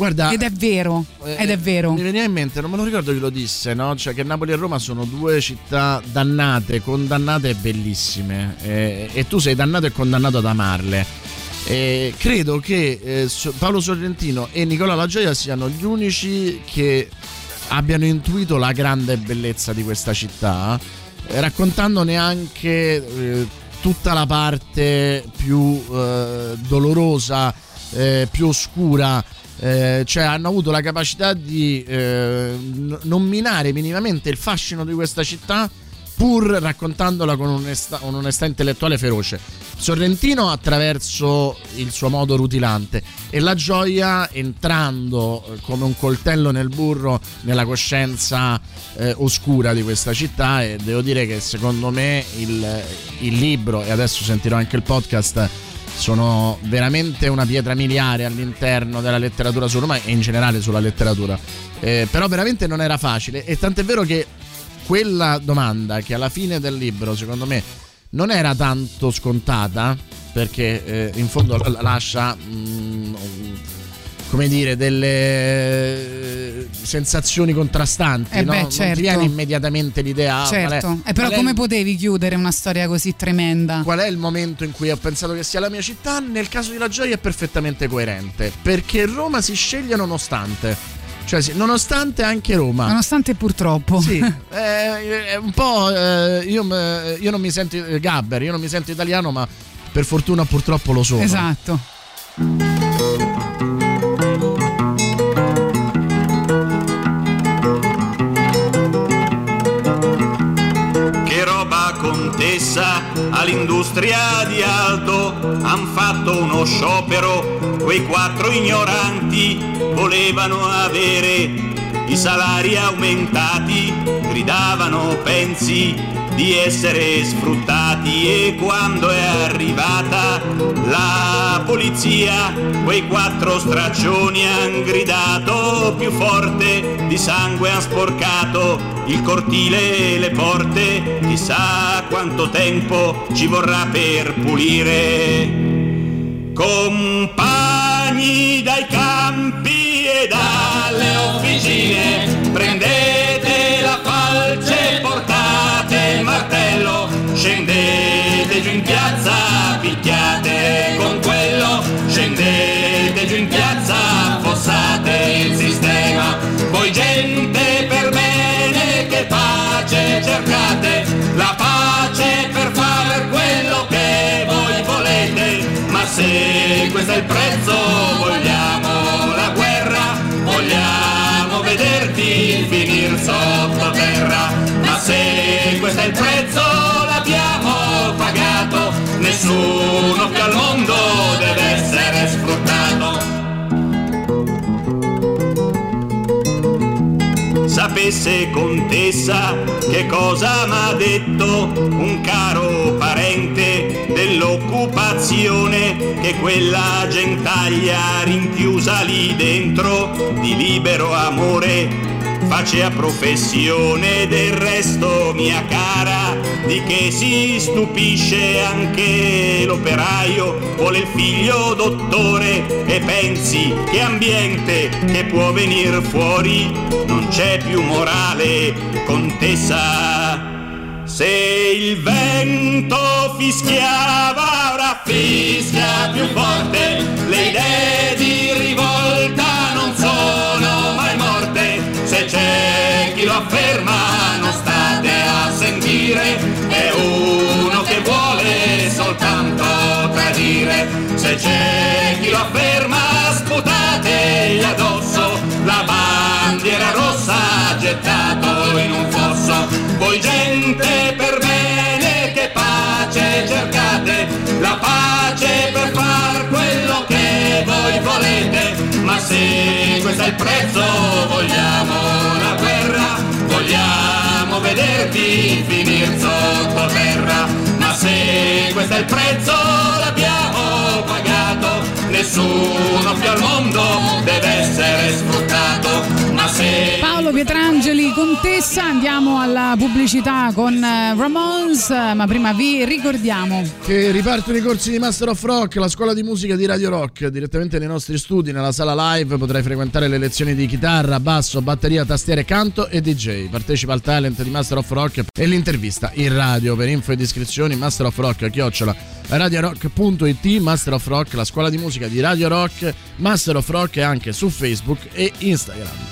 [SPEAKER 4] Guarda,
[SPEAKER 3] ed è vero
[SPEAKER 4] eh,
[SPEAKER 3] ed è vero
[SPEAKER 4] Mi veniva in mente, non me lo ricordo chi lo disse, no? Cioè che Napoli e Roma sono due città dannate, condannate e bellissime. Eh, e tu sei dannato e condannato ad amarle. E credo che eh, Paolo Sorrentino e Nicola La Gioia siano gli unici che abbiano intuito la grande bellezza di questa città, eh, raccontandone anche eh, tutta la parte più eh, dolorosa, eh, più oscura. Eh, cioè hanno avuto la capacità di eh, non minare minimamente il fascino di questa città pur raccontandola con un'onestà, un'onestà intellettuale feroce. Sorrentino attraverso il suo modo rutilante e la gioia entrando eh, come un coltello nel burro nella coscienza eh, oscura di questa città e devo dire che secondo me il, il libro e adesso sentirò anche il podcast sono veramente una pietra miliare all'interno della letteratura su Roma e in generale sulla letteratura. Eh, però veramente non era facile e tant'è vero che quella domanda che alla fine del libro secondo me non era tanto scontata perché eh, in fondo la- la- lascia mm, come dire delle eh, sensazioni contrastanti
[SPEAKER 3] Eh
[SPEAKER 4] no?
[SPEAKER 3] beh,
[SPEAKER 4] non
[SPEAKER 3] certo.
[SPEAKER 4] ti viene immediatamente l'idea ah, qual è-
[SPEAKER 3] certo e però come
[SPEAKER 4] il-
[SPEAKER 3] potevi chiudere una storia così tremenda
[SPEAKER 4] Qual è il momento in cui ho pensato che sia la mia città? Nel caso di La Gioia è perfettamente coerente, perché Roma si sceglie nonostante. Cioè, sì, nonostante anche Roma.
[SPEAKER 3] nonostante purtroppo
[SPEAKER 4] Sì, eh, è un po'. eh, io, io non mi sento eh, Gabber, io non mi sento italiano, ma per fortuna purtroppo lo sono.
[SPEAKER 3] esatto
[SPEAKER 16] contessa all'industria di Aldo. Han fatto uno sciopero, quei quattro ignoranti volevano avere di salari aumentati, gridavano pensi di essere sfruttati e quando è arrivata la polizia, quei quattro straccioni han gridato più forte, di sangue han sporcato il cortile e le porte, chissà quanto tempo ci vorrà per pulire. Compagni dai campi e dalle officine, prendete questo è il prezzo? Vogliamo la guerra, vogliamo vederti finire sotto terra, ma se questo è il prezzo l'abbiamo pagato, nessuno più al mondo deve essere sfruttato. Sapesse contessa che cosa m'ha detto un caro parente dell'occupazione che quella gentaglia rinchiusa lì dentro di libero amore facea professione. Del resto mia cara di che si stupisce anche l'operaio vuole il figlio dottore e pensi che ambiente che può venir fuori non c'è più morale contessa se il vento fischiava ora fischia più forte. Le idee di rivolta non sono mai morte. Se c'è chi lo afferma non state a sentire. È uno che vuole soltanto tradire. Se c'è chi lo afferma sputategli addosso. La bandiera rossa fosso voi gente per bene che pace cercate. La pace per far quello che voi volete. Ma se questo è il prezzo vogliamo la guerra. Vogliamo vederti finir sotto terra. Ma se questo è il prezzo l'abbiamo nessuno più al mondo deve essere sfruttato ma se
[SPEAKER 3] Paolo Pietrangeli, Contessa, andiamo alla pubblicità con eh, Ramones, ma prima vi ricordiamo.
[SPEAKER 4] Che ripartono i corsi di Master of Rock, la scuola di musica di Radio Rock, direttamente nei nostri studi, nella sala live, potrai frequentare le lezioni di chitarra, basso, batteria, tastiere, canto e DJ. Partecipa al talent di Master of Rock e l'intervista in radio. Per info ed iscrizioni Master of Rock, chiocciola radiorock.it, Master of Rock, la scuola di musica di Radio Rock, Master of Rock è anche su Facebook e Instagram.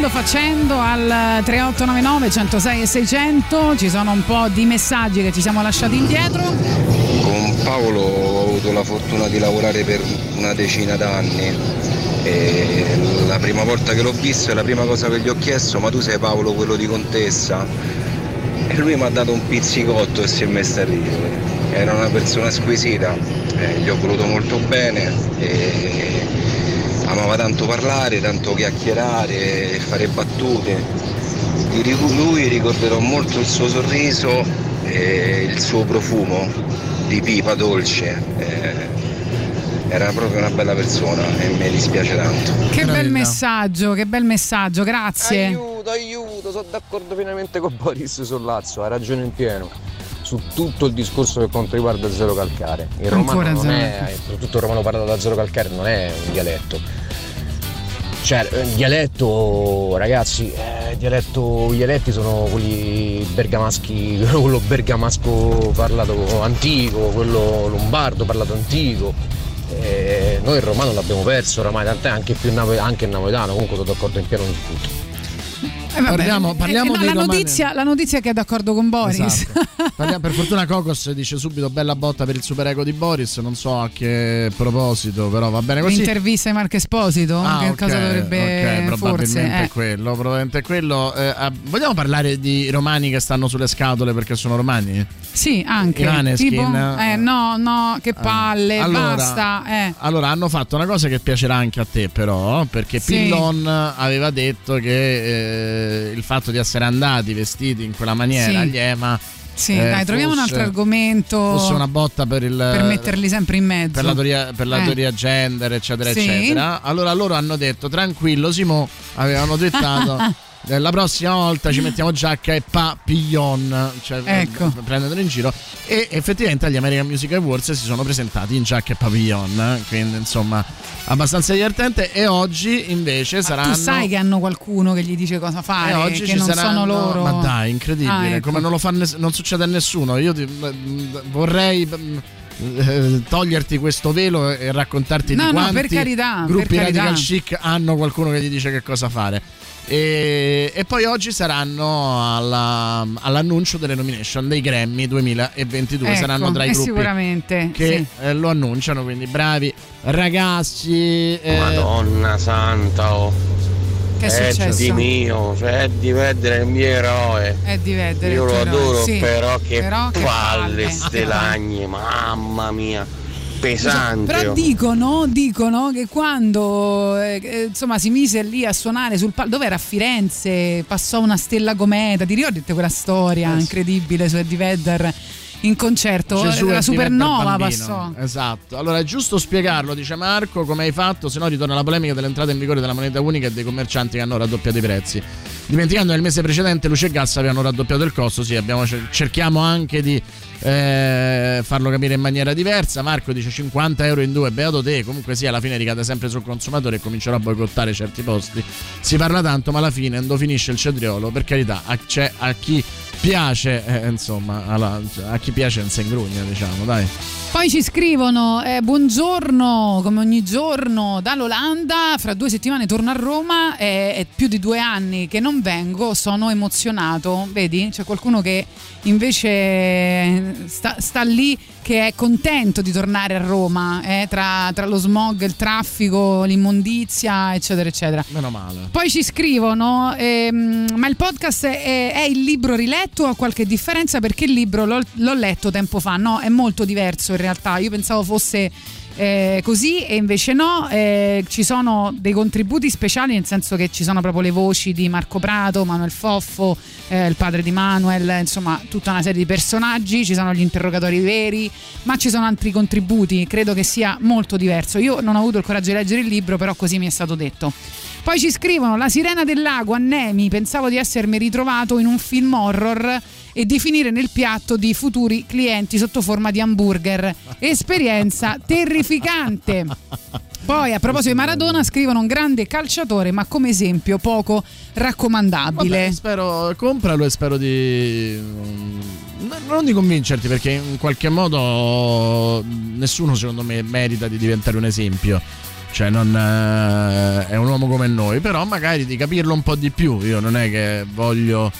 [SPEAKER 3] Dicendo, facendo al 3899 106 e 600. Ci sono un po' di messaggi che ci siamo lasciati indietro.
[SPEAKER 17] Con Paolo ho avuto la fortuna di lavorare per una decina d'anni e la prima volta che l'ho visto e la prima cosa che gli ho chiesto ma tu sei Paolo quello di Contessa? E lui mi ha dato un pizzicotto e si è messo a ridere. Era una persona squisita, eh, gli ho voluto molto bene e amava tanto parlare, tanto chiacchierare fare battute. Di lui ricorderò molto il suo sorriso e il suo profumo di pipa dolce. Eh, era proprio una bella persona e mi dispiace tanto.
[SPEAKER 3] Che bel messaggio, che bel messaggio, grazie.
[SPEAKER 18] Aiuto, aiuto, sono d'accordo pienamente con Boris sul Lazio, ha ragione in pieno. Su tutto il discorso per quanto riguarda il zero calcare. Il romano
[SPEAKER 3] Ancora
[SPEAKER 18] non
[SPEAKER 3] zero
[SPEAKER 18] è, soprattutto il romano parlato da zero calcare non è un dialetto. Cioè, il dialetto, ragazzi, eh, dialetto, i dialetti sono quelli bergamaschi, quello bergamasco parlato antico, quello lombardo parlato antico. Eh, noi il romano l'abbiamo perso oramai, tant'è anche più anche il napoletano, comunque sono d'accordo in pieno su tutto.
[SPEAKER 3] Eh.
[SPEAKER 4] Parliamo- parliamo
[SPEAKER 3] Eh, no, la, notizia, la notizia è che è d'accordo con Boris.
[SPEAKER 4] Esatto. Parliamo- per fortuna Cocos dice subito bella botta per il super ego di Boris, non so a che proposito, però va bene così.
[SPEAKER 3] L'intervista di Marco Esposito?
[SPEAKER 4] Ah,
[SPEAKER 3] che
[SPEAKER 4] ok,
[SPEAKER 3] cosa dovrebbe
[SPEAKER 4] ok, probabilmente
[SPEAKER 3] forse?
[SPEAKER 4] è
[SPEAKER 3] eh.
[SPEAKER 4] quello, probabilmente è quello. Eh, ah, vogliamo parlare di romani che stanno sulle scatole perché sono romani?
[SPEAKER 3] Sì, anche.
[SPEAKER 4] Maneskin,
[SPEAKER 3] tipo,
[SPEAKER 4] eh.
[SPEAKER 3] eh, no, no, che palle,
[SPEAKER 4] Allora-
[SPEAKER 3] basta. Eh.
[SPEAKER 4] Allora, hanno fatto una cosa che piacerà anche a te, però, perché
[SPEAKER 3] Sì.
[SPEAKER 4] Pillon aveva detto che eh, il fatto di essere andati vestiti in quella maniera
[SPEAKER 3] Sì.
[SPEAKER 4] agli EMA.
[SPEAKER 3] Sì,
[SPEAKER 4] eh,
[SPEAKER 3] dai, troviamo un
[SPEAKER 4] fosse-
[SPEAKER 3] altro argomento
[SPEAKER 4] Fosse una botta per il.
[SPEAKER 3] per metterli sempre in mezzo.
[SPEAKER 4] per la, teoria, per la
[SPEAKER 3] Eh.
[SPEAKER 4] teoria gender, eccetera,
[SPEAKER 3] Sì.
[SPEAKER 4] eccetera. Allora loro hanno detto: tranquillo, Simo, avevano twittato. eh, La prossima volta ci mettiamo giacca e papillon, cioè
[SPEAKER 3] Ecco.
[SPEAKER 4] eh, prendetelo in giro. E effettivamente agli American Music Awards si sono presentati in giacca e papillon, eh, quindi insomma abbastanza divertente. E oggi invece saranno.
[SPEAKER 3] Tu sai che hanno qualcuno che gli dice cosa fare,
[SPEAKER 4] Eh, oggi
[SPEAKER 3] che
[SPEAKER 4] ci
[SPEAKER 3] non
[SPEAKER 4] saranno-
[SPEAKER 3] sono loro.
[SPEAKER 4] Ma dai, incredibile.
[SPEAKER 3] Ah, ecco.
[SPEAKER 4] Come non lo fa ness- non succede a nessuno. Io ti- mm, vorrei mm, toglierti questo velo e raccontarti
[SPEAKER 3] No,
[SPEAKER 4] di
[SPEAKER 3] no,
[SPEAKER 4] quanti
[SPEAKER 3] per carità,
[SPEAKER 4] gruppi
[SPEAKER 3] per carità.
[SPEAKER 4] radical chic hanno qualcuno che gli dice che cosa fare. E, e poi oggi saranno alla- all'annuncio delle nomination dei Grammy 2022.
[SPEAKER 3] Ecco,
[SPEAKER 4] saranno tra i
[SPEAKER 3] e
[SPEAKER 4] gruppi
[SPEAKER 3] sicuramente,
[SPEAKER 4] che
[SPEAKER 3] sì.
[SPEAKER 4] eh, lo annunciano. Quindi bravi ragazzi. eh,
[SPEAKER 19] Madonna santa, oh.
[SPEAKER 3] Che è
[SPEAKER 19] Eddie
[SPEAKER 3] successo?
[SPEAKER 19] mio, cioè Eddie Vedder è il mio eroe.
[SPEAKER 3] È di vedere.
[SPEAKER 19] Io lo adoro,
[SPEAKER 3] sì.
[SPEAKER 19] però che
[SPEAKER 3] Però che
[SPEAKER 19] palle
[SPEAKER 3] palle.
[SPEAKER 19] ste lagne, mamma mia, pesante.
[SPEAKER 3] Però
[SPEAKER 19] oh.
[SPEAKER 3] dicono, dicono che quando eh, eh, insomma si mise lì a suonare sul palco, dove era a Firenze, passò una stella cometa, ti ricordi quella storia
[SPEAKER 4] Eh
[SPEAKER 3] incredibile su Eddie Vedder in concerto?
[SPEAKER 4] Gesù
[SPEAKER 3] la supernova passò.
[SPEAKER 4] Esatto. Allora è giusto spiegarlo, dice Marco, come hai fatto, se no ritorna la polemica dell'entrata in vigore della moneta unica e dei commercianti che hanno raddoppiato i prezzi. Dimenticando che il mese precedente luce e gas avevano raddoppiato il costo, sì, abbiamo cer- cerchiamo anche di eh, farlo capire in maniera diversa. Marco dice 50 euro in due, beato te, comunque sì, alla fine ricade sempre sul consumatore e comincerà a boicottare certi posti. Si parla tanto, ma alla fine quando finisce il cetriolo, per carità, c'è a chi piace, eh, insomma, alla- a chi piace non si ingrugna, diciamo, dai.
[SPEAKER 3] Poi ci scrivono: eh, Buongiorno, come ogni giorno dall'Olanda. Fra due settimane torno a Roma. È, è più di due anni che non vengo. Sono emozionato. Vedi? C'è qualcuno che invece sta, sta lì che è contento di tornare a Roma. eh, tra, tra lo smog, il traffico, l'immondizia, eccetera, eccetera.
[SPEAKER 4] Meno male.
[SPEAKER 3] Poi ci scrivono: ehm, Ma il podcast è, è il libro riletto o ha qualche differenza? Perché il libro l'ho, l'ho letto tempo fa. No, è molto diverso in realtà. Io pensavo fosse. eh, così e invece no, eh, ci sono dei contributi speciali nel senso che ci sono proprio le voci di Marco Prato, Manuel Foffo, eh, il padre di Manuel, insomma tutta una serie di personaggi, ci sono gli interrogatori veri, ma ci sono altri contributi, credo che sia molto diverso. Io non ho avuto il coraggio di leggere il libro, però così mi è stato detto. Poi ci scrivono La sirena del lago a Nemi, pensavo di essermi ritrovato in un film horror e di finire nel piatto di futuri clienti sotto forma di hamburger. Esperienza terrificante. Poi a proposito di Maradona scrivono un grande calciatore ma come esempio poco raccomandabile.
[SPEAKER 4] Vabbè, spero, compralo e spero di. mm, Non di convincerti perché in qualche modo nessuno secondo me merita di diventare un esempio. Cioè, non, eh, è un uomo come noi, però magari di capirlo un po' di più. Io non è che voglio.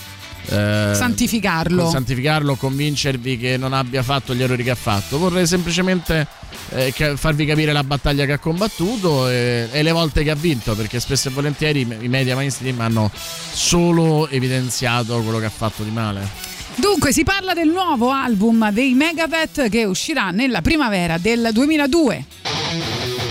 [SPEAKER 4] eh,
[SPEAKER 3] Santificarlo.
[SPEAKER 4] santificarlo, convincervi che non abbia fatto gli errori che ha fatto. Vorrei semplicemente eh, farvi capire la battaglia che ha combattuto e, e le volte che ha vinto, perché spesso e volentieri i media mainstream hanno solo evidenziato quello che ha fatto di male.
[SPEAKER 3] Dunque, si parla del nuovo album dei Megadeth che uscirà nella primavera del 2002.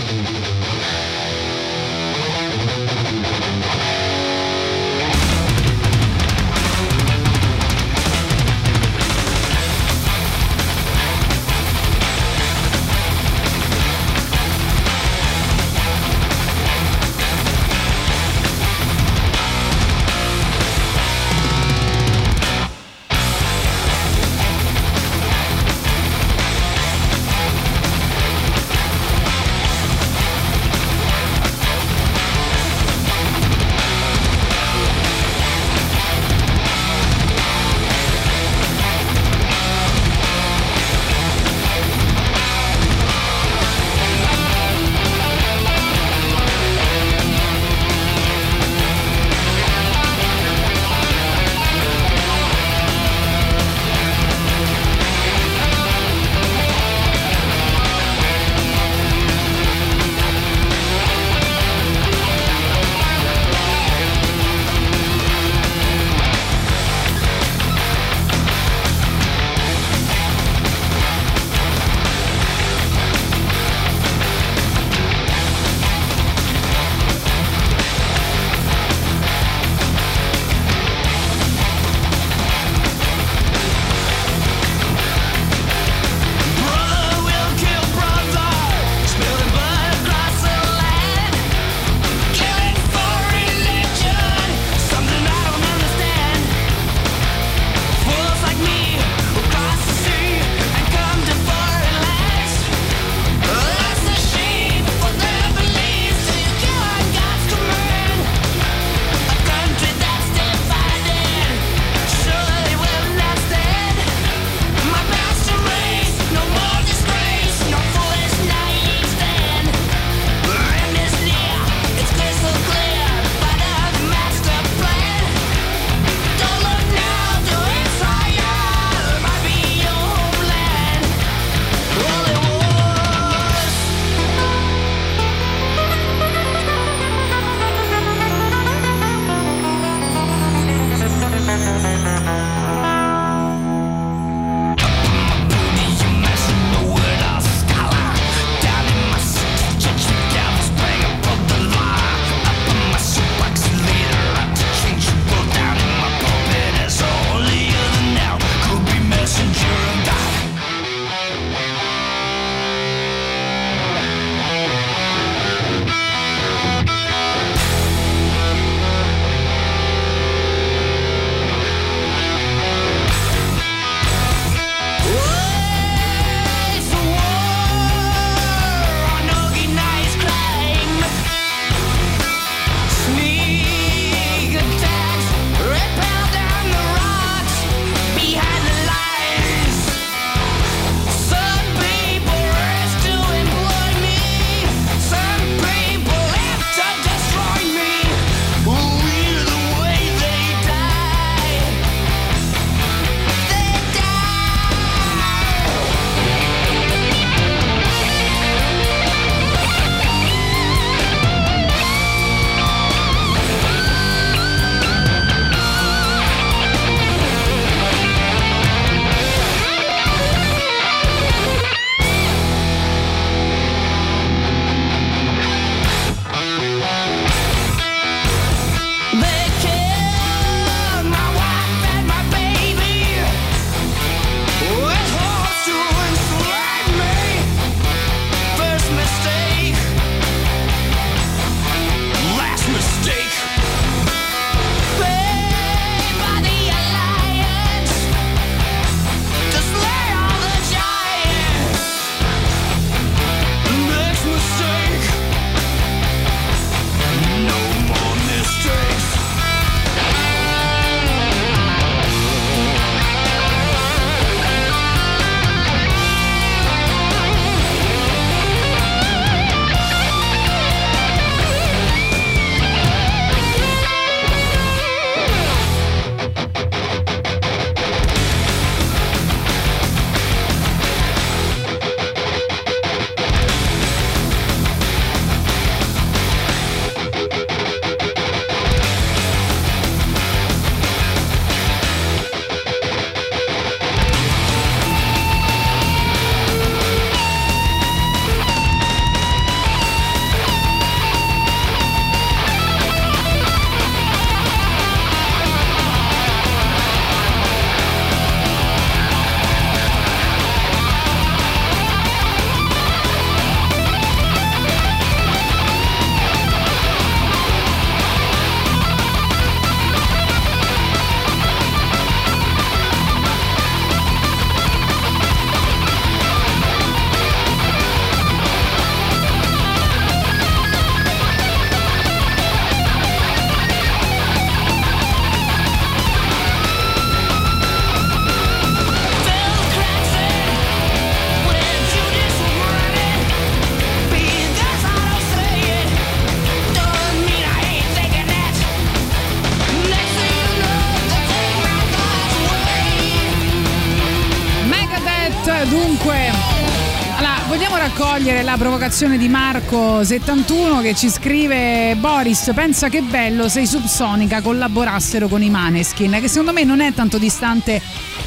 [SPEAKER 3] Provocazione di Marco71 che ci scrive Boris, pensa che bello se i Subsonica collaborassero con i Maneskin, che secondo me non è tanto distante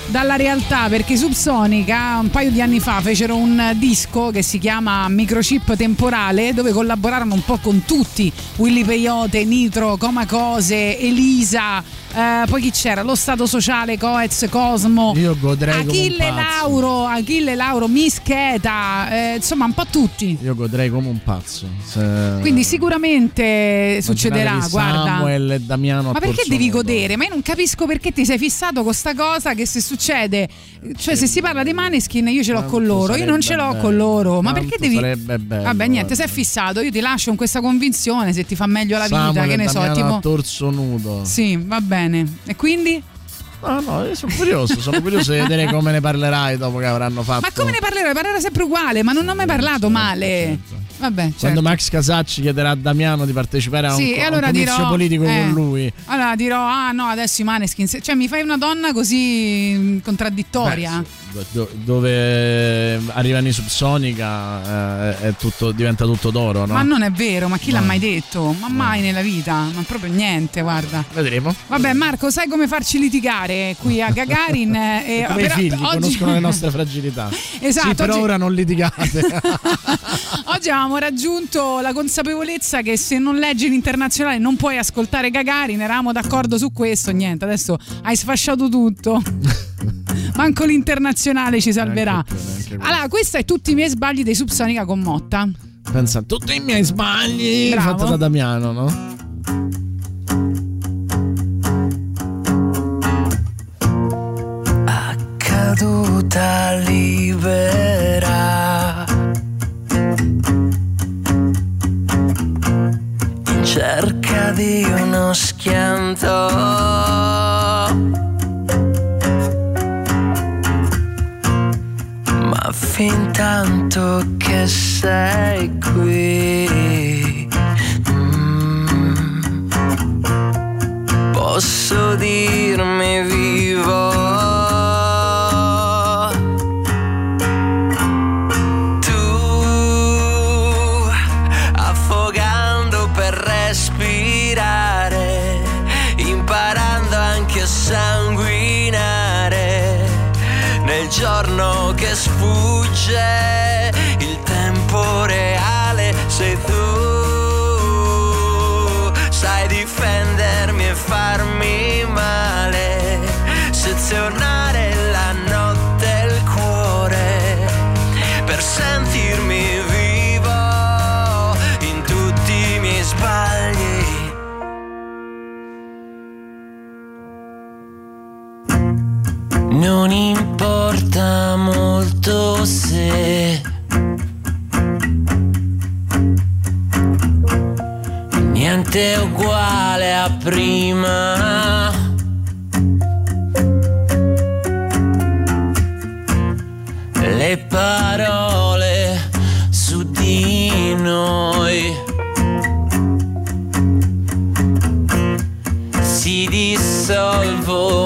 [SPEAKER 3] dalla realtà perché i Subsonica un paio di anni fa fecero un disco che si chiama Microchip Temporale dove collaborarono un po' con tutti, Willy Peyote, Nitro, Coma Cose, Elisa, eh, poi chi c'era? Lo Stato Sociale, Coez, Cosmo,
[SPEAKER 4] Io godrei
[SPEAKER 3] Achille. Lauro, Achille Lauro, Mischeta, eh, insomma un po' tutti.
[SPEAKER 4] Io godrei come un pazzo. Se-
[SPEAKER 3] Quindi sicuramente succederà, guarda.
[SPEAKER 4] Samuel e Damiano
[SPEAKER 3] Ma perché devi godere? Ma io non capisco perché ti sei fissato con sta cosa che se succede, cioè se si parla dei Maneskin io ce l'ho con loro, io non ce l'ho
[SPEAKER 4] sarebbe
[SPEAKER 3] con loro, ma
[SPEAKER 4] Quanto
[SPEAKER 3] perché devi...
[SPEAKER 4] sarebbe bello,
[SPEAKER 3] Vabbè niente, sei fissato, io ti lascio con questa convinzione se ti fa meglio la vita,
[SPEAKER 4] Samuel
[SPEAKER 3] che
[SPEAKER 4] e
[SPEAKER 3] ne so,
[SPEAKER 4] Damiano
[SPEAKER 3] tipo...
[SPEAKER 4] a torso nudo.
[SPEAKER 3] Sì, va bene. E quindi?
[SPEAKER 4] No, no, io sono curioso, sono curioso di vedere come ne parlerai dopo che avranno fatto.
[SPEAKER 3] Ma come ne parlerò? Parlerò sempre uguale, ma non ho mai parlato male. Vabbè,
[SPEAKER 4] Quando
[SPEAKER 3] certo.
[SPEAKER 4] Max Casacci chiederà a Damiano di partecipare a un,
[SPEAKER 3] Sì,
[SPEAKER 4] co- un
[SPEAKER 3] allora
[SPEAKER 4] comizio
[SPEAKER 3] dirò,
[SPEAKER 4] politico
[SPEAKER 3] eh,
[SPEAKER 4] con lui.
[SPEAKER 3] Allora dirò, ah no, adesso i Maneskin, cioè mi fai una donna così mm, contraddittoria.
[SPEAKER 4] Do- dove arrivano i Subsonica eh, è tutto, diventa tutto d'oro, no?
[SPEAKER 3] Ma non è vero, ma chi l'ha
[SPEAKER 4] No.
[SPEAKER 3] mai detto? Ma mai nella vita, ma proprio niente, guarda.
[SPEAKER 4] Vedremo.
[SPEAKER 3] Vabbè, Marco, sai come farci litigare qui a Gagarin? eh,
[SPEAKER 4] Come i
[SPEAKER 3] però
[SPEAKER 4] figli
[SPEAKER 3] oggi-
[SPEAKER 4] conoscono le nostre fragilità.
[SPEAKER 3] Esatto,
[SPEAKER 4] Sì, per
[SPEAKER 3] oggi-
[SPEAKER 4] ora non litigate.
[SPEAKER 3] Oggi avevamo raggiunto la consapevolezza che se non leggi l'internazionale non puoi ascoltare Gagarin, eravamo d'accordo su questo, niente, adesso hai sfasciato tutto. Manco l'internazionale ci salverà. Allora, questo è tutti i miei sbagli dei Subsonica con Motta.
[SPEAKER 4] Pensa a tutti i miei sbagli
[SPEAKER 3] Bravo.
[SPEAKER 4] fatta da Damiano, no?
[SPEAKER 6] caduta libera in cerca di uno schianto fin tanto che sei qui. Mm, posso dirmi vivo niente uguale a prima. Le parole su di noi si dissolvono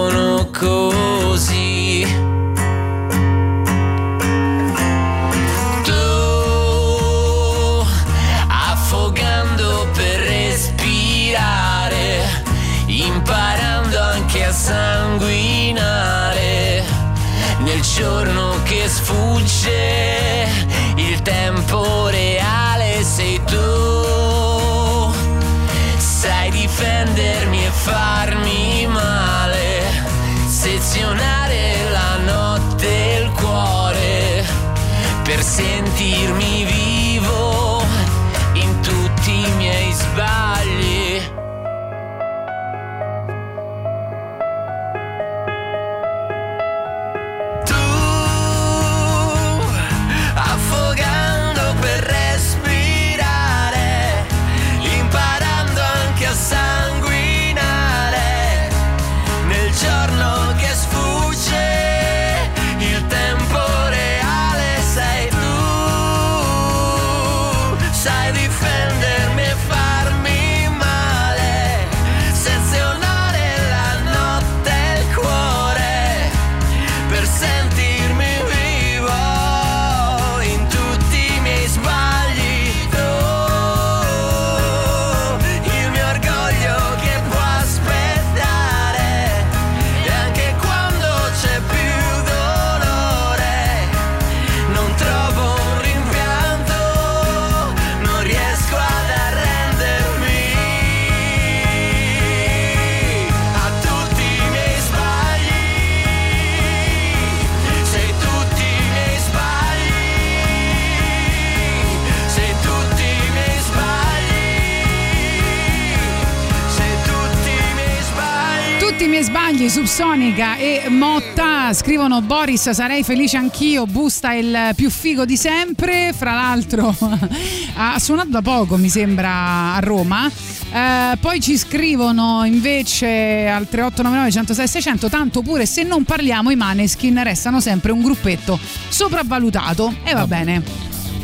[SPEAKER 3] Subsonica e Motta scrivono Boris sarei felice anch'io, Busta è il più figo di sempre, fra l'altro ha suonato da poco mi sembra a Roma. Eh, poi ci scrivono invece al 3899 106 600 tanto pure se non parliamo i Maneskin restano sempre un gruppetto sopravvalutato e va bene.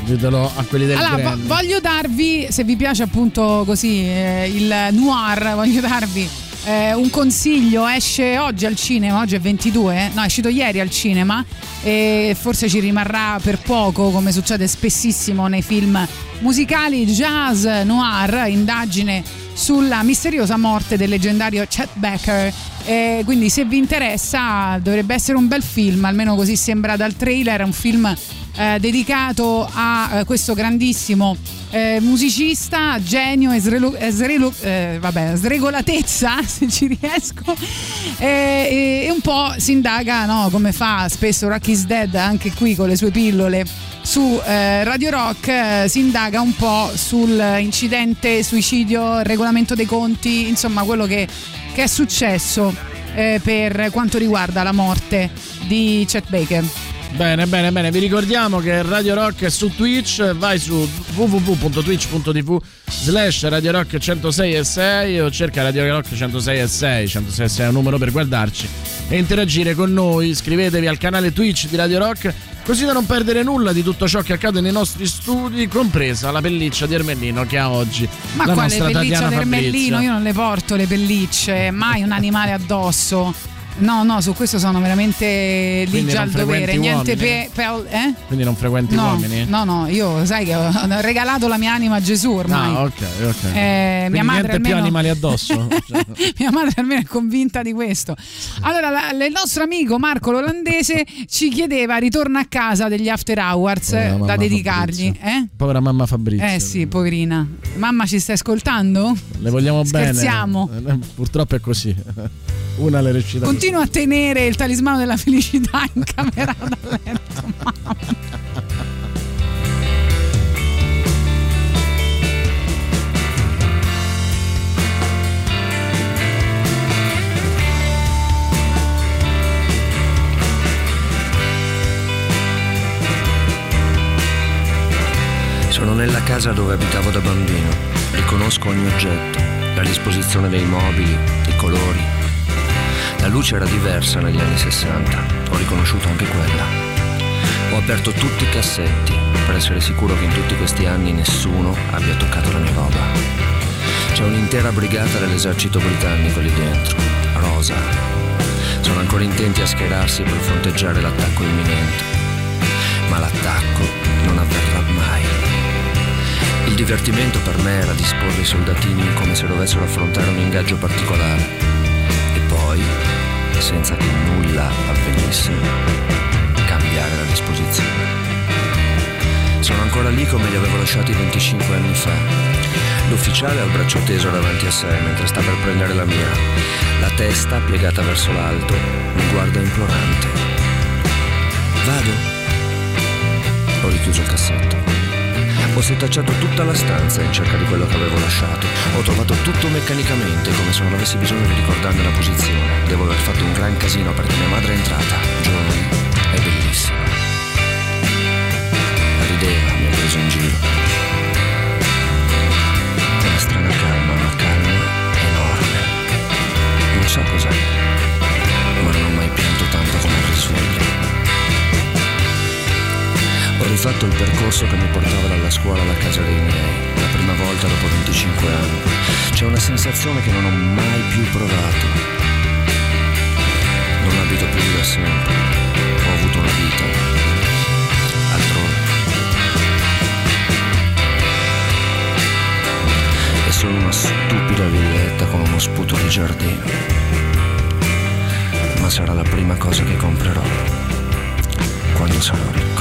[SPEAKER 4] Ditelo a quelli del
[SPEAKER 3] Allora, vo- voglio darvi, se vi piace appunto così eh, il noir, voglio darvi eh, un consiglio. Esce oggi al cinema, oggi è 22, no, è uscito ieri al cinema e forse ci rimarrà per poco, come succede spessissimo nei film musicali. Jazz Noir, indagine sulla misteriosa morte del leggendario Chet Baker. E quindi se vi interessa dovrebbe essere un bel film, almeno così sembra dal trailer, un film eh, dedicato a eh, questo grandissimo eh, musicista, genio e srelu- e srelu- eh, vabbè, sregolatezza, se ci riesco, e, e- e un po' si indaga no, come fa spesso Rock is Dead anche qui con le sue pillole su eh, Radio Rock eh, si indaga un po' sul incidente, suicidio, regolamento dei conti, insomma quello che, che è successo eh, per quanto riguarda la morte di Chet Baker.
[SPEAKER 4] Bene, bene, bene. Vi ricordiamo che Radio Rock è su Twitch. Vai su www.twitch.tv slash Radio Rock 106 e 6 o cerca Radio Rock 106 e 6. 106 e 6 è un numero per guardarci e interagire con noi. Iscrivetevi al canale Twitch di Radio Rock così da non perdere nulla di tutto ciò che accade nei nostri studi, compresa la pelliccia di Ermellino che ha oggi
[SPEAKER 3] Ma
[SPEAKER 4] la
[SPEAKER 3] quale pelliccia d'ermellino?
[SPEAKER 4] Fabrizio.
[SPEAKER 3] Io non le porto le pellicce, mai un animale addosso. No, no, su questo sono veramente lì già al dovere. Niente
[SPEAKER 4] uomini?
[SPEAKER 3] per. eh?
[SPEAKER 4] Quindi non frequenti
[SPEAKER 3] No,
[SPEAKER 4] uomini?
[SPEAKER 3] no, no, io sai che ho regalato la mia anima a Gesù ormai.
[SPEAKER 4] Ah, ok, ok.
[SPEAKER 3] Eh, mia madre
[SPEAKER 4] niente più
[SPEAKER 3] almeno-
[SPEAKER 4] animali addosso.
[SPEAKER 3] Mia madre almeno è convinta di questo. Allora, la- il nostro amico Marco l'olandese ci chiedeva ritorno a casa degli after hours eh, da dedicargli. Eh?
[SPEAKER 4] Povera mamma Fabrizio.
[SPEAKER 3] Eh sì, poverina. Mamma ci stai ascoltando?
[SPEAKER 4] Le vogliamo
[SPEAKER 3] Scherziamo.
[SPEAKER 4] bene. Eh, Purtroppo è così. Una le recita.
[SPEAKER 3] Continua a tenere il talismano della felicità in camera da letto.
[SPEAKER 20] Sono nella casa dove abitavo da bambino. Riconosco ogni oggetto, la disposizione dei mobili, i colori. La luce era diversa negli anni 60, ho riconosciuto anche quella. Ho aperto tutti i cassetti per essere sicuro che in tutti questi anni nessuno abbia toccato la mia roba. C'è un'intera brigata dell'esercito britannico lì dentro, rosa. Sono ancora intenti a schierarsi per fronteggiare l'attacco imminente. Ma l'attacco non avverrà mai. Il divertimento per me era disporre i soldatini come se dovessero affrontare un ingaggio particolare. Poi, senza che nulla avvenisse, cambiare la disposizione. Sono ancora lì come li avevo lasciati 25 anni fa. L'ufficiale ha il braccio teso davanti a sé mentre sta per prendere la mira. La testa piegata verso l'alto mi guarda implorante. Vado? Ho richiuso il cassetto. Ho setacciato tutta la stanza in cerca di quello che avevo lasciato. Ho trovato tutto meccanicamente, come se non avessi bisogno di ricordarne la posizione. Devo aver fatto un gran casino perché mia madre è entrata, giovane e bellissima. Rideva, mi ha preso in giro. Una strana calma, una calma enorme. Non so cos'è, Ho rifatto il percorso che mi portava dalla scuola alla casa dei miei, la prima volta dopo 25 anni. C'è una sensazione che non ho mai più provato. Non abito più da sempre. Ho avuto una vita. Altrove. E sono una stupida villetta con uno sputo di giardino. Ma sarà la prima cosa che comprerò quando sarò ricco.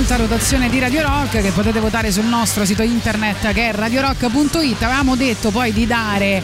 [SPEAKER 3] Nell'alta rotazione di Radio Rock che potete votare sul nostro sito internet che è radiorock.it. Avevamo detto poi di dare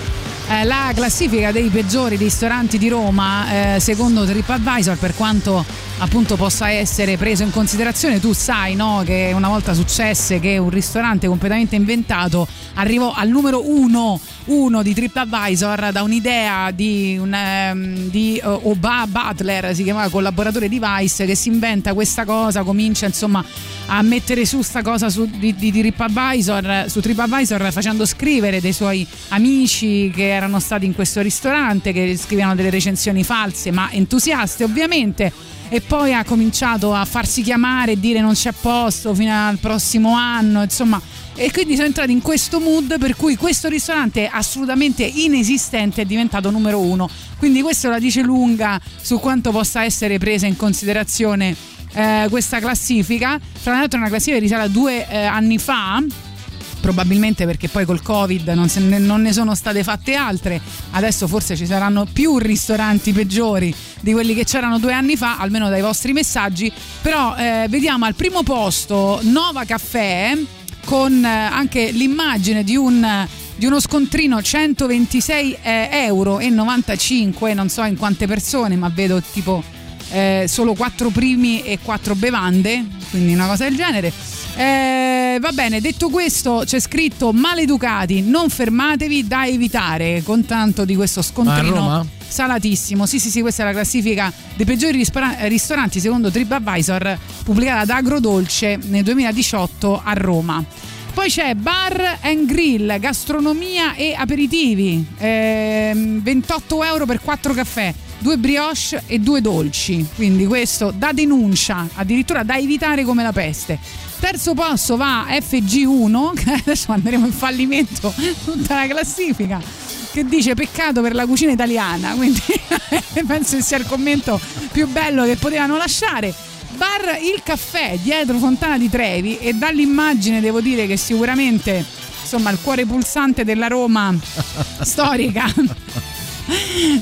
[SPEAKER 3] eh, la classifica dei peggiori ristoranti di Roma eh, secondo TripAdvisor per quanto appunto possa essere preso in considerazione tu sai no, che una volta successe che un ristorante completamente inventato arrivò al numero uno, uno di TripAdvisor da un'idea di, un, ehm, di eh, Oba Butler si chiamava collaboratore di Vice che si inventa questa cosa comincia insomma a mettere su sta cosa su, di, di, di TripAdvisor, su TripAdvisor facendo scrivere dei suoi amici che erano stati in questo ristorante che scrivevano delle recensioni false ma entusiaste ovviamente. E poi ha cominciato a farsi chiamare e dire non c'è posto fino al prossimo anno insomma e quindi sono entrati in questo mood per cui questo ristorante assolutamente inesistente è diventato numero uno. Quindi questo la dice lunga su quanto possa essere presa in considerazione eh, questa classifica. Tra l'altro è una classifica che risale a due eh, anni fa probabilmente perché poi col covid non, ne, non ne sono state fatte altre. Adesso forse ci saranno più ristoranti peggiori di quelli che c'erano due anni fa almeno dai vostri messaggi. Però eh, vediamo al primo posto Nova Caffè con eh, anche l'immagine di un di uno scontrino 126 eh, euro e 95 non so in quante persone ma vedo tipo eh, solo quattro primi e quattro bevande quindi una cosa del genere eh, va bene, detto questo, c'è scritto maleducati, non fermatevi da evitare con tanto di questo scontrino salatissimo. Sì, sì, sì, questa è la classifica dei peggiori rispora- ristoranti secondo TripAdvisor pubblicata da Agrodolce nel 2018 a Roma. Poi c'è Bar and Grill, gastronomia e aperitivi, ehm, 28 euro per 4 caffè, due brioche e due dolci. Quindi questo da denuncia, addirittura da evitare come la peste. Terzo posto va FG1, che adesso andremo in fallimento tutta la classifica, che dice peccato per la cucina italiana, quindi penso che sia il commento più bello che potevano lasciare. Bar Il Caffè dietro Fontana di Trevi e dall'immagine devo dire che sicuramente insomma il cuore pulsante della Roma storica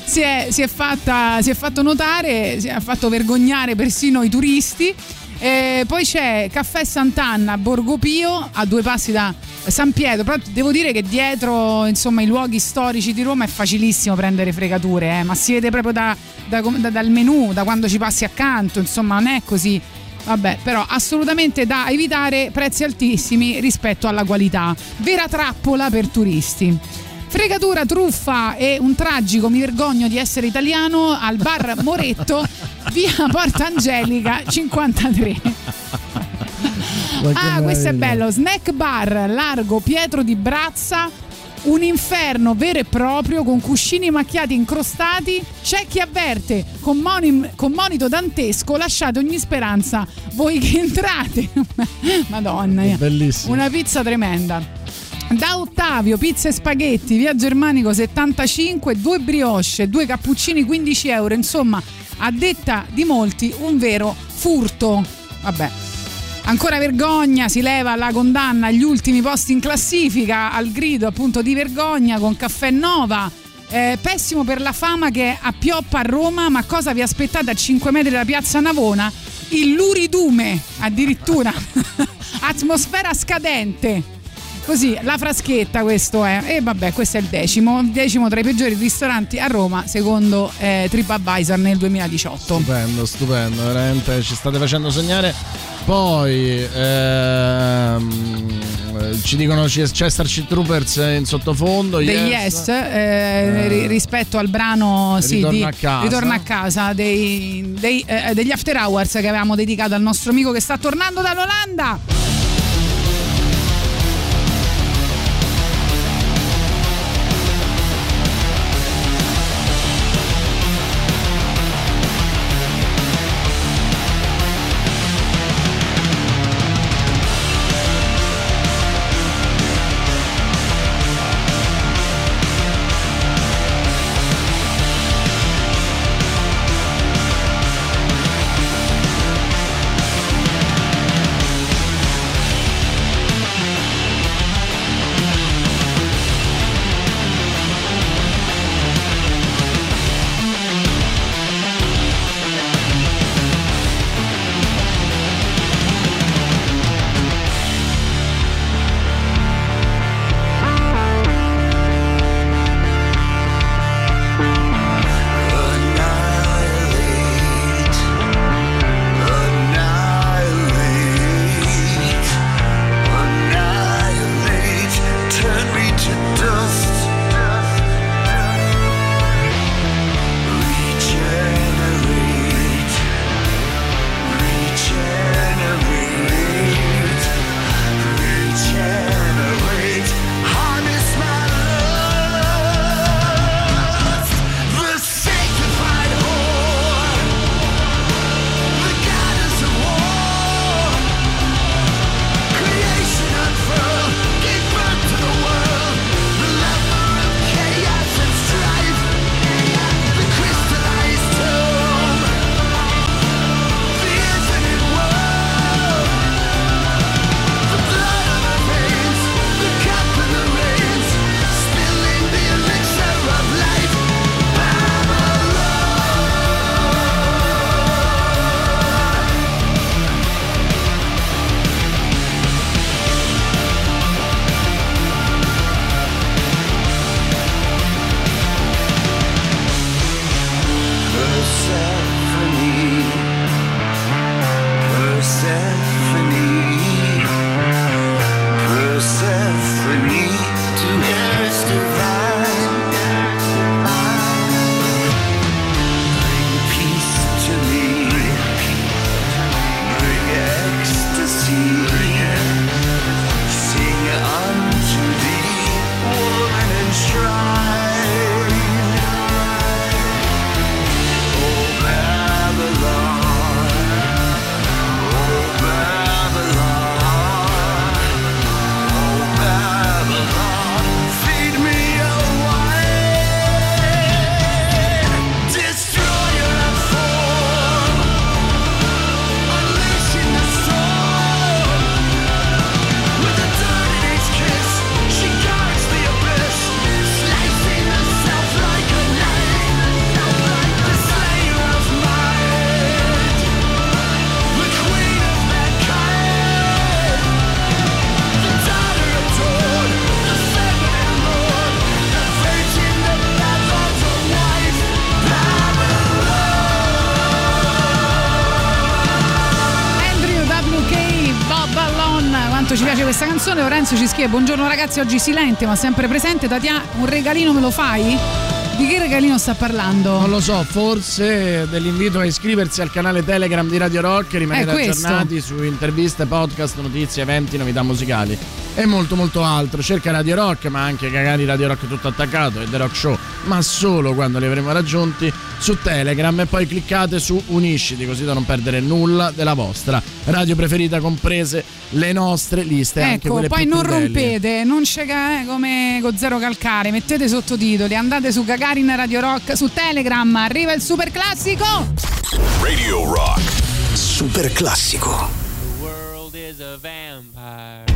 [SPEAKER 3] si è, si è fatta, si è fatto notare, si è fatto vergognare persino i turisti. E poi c'è Caffè Sant'Anna Borgo Pio a due passi da San Pietro. Però devo dire che dietro insomma, i luoghi storici di Roma è facilissimo prendere fregature, eh, ma si vede proprio da- da- da- dal menù, da quando ci passi accanto, insomma, non è così. Vabbè, però assolutamente da evitare prezzi altissimi rispetto alla qualità. Vera trappola per turisti. Fregatura, truffa e un tragico mi vergogno di essere italiano al bar Moretto, via Porta Angelica 53. Ah, questo è bello. Snack bar largo Pietro di Brazza. Un inferno vero e proprio con cuscini macchiati incrostati. C'è chi avverte con, moni- con monito dantesco. Lasciate ogni speranza voi che entrate. Madonna.
[SPEAKER 4] Bellissimo.
[SPEAKER 3] Una pizza tremenda. Da Ottavio, pizza e spaghetti, via Germanico 75, due brioche, due cappuccini 15 euro. Insomma, a detta di molti, un vero furto. Vabbè. Ancora vergogna, si leva la condanna agli ultimi posti in classifica, al grido appunto di vergogna con Caffè Nova. Eh, pessimo per la fama che appioppa a Roma, ma cosa vi aspettate a 5 metri da piazza Navona? Il luridume, addirittura. Atmosfera scadente. Così, la fraschetta questo è. E vabbè, questo è il decimo. Il decimo tra i peggiori ristoranti a Roma, secondo eh, TripAdvisor nel 2018.
[SPEAKER 4] Stupendo, stupendo, veramente ci state facendo sognare. Poi ehm, ci dicono c'è Starship Troopers in sottofondo.
[SPEAKER 3] degli Yes, eh, ri- rispetto al brano sì,
[SPEAKER 4] Ritorno
[SPEAKER 3] di
[SPEAKER 4] a casa.
[SPEAKER 3] Ritorno a casa dei- dei, eh, degli After Hours che avevamo dedicato al nostro amico che sta tornando dall'Olanda. Lorenzo ci scrive: Buongiorno ragazzi, oggi silente ma sempre presente. Tatiana, un regalino me lo fai? Di che regalino sta parlando?
[SPEAKER 4] Non lo so, forse dell'invito a iscriversi al canale Telegram di Radio Rock e rimanere aggiornati su interviste, podcast, notizie, eventi, novità musicali e molto molto altro. Cerca Radio Rock, ma anche Cagari Radio Rock tutto attaccato e The Rock Show, ma solo quando li avremo raggiunti su Telegram e poi cliccate su Unisciti così da non perdere nulla della vostra radio preferita, comprese le nostre liste. anche
[SPEAKER 3] Ecco,
[SPEAKER 4] quelle
[SPEAKER 3] poi
[SPEAKER 4] più
[SPEAKER 3] non
[SPEAKER 4] crudeli.
[SPEAKER 3] rompete, non c'è ca- eh, come con Zero Calcare, mettete sottotitoli, andate su Gagarin Radio Rock su Telegram, arriva il super classico!
[SPEAKER 5] Radio Rock.
[SPEAKER 1] Super classico.
[SPEAKER 21] world is a vampire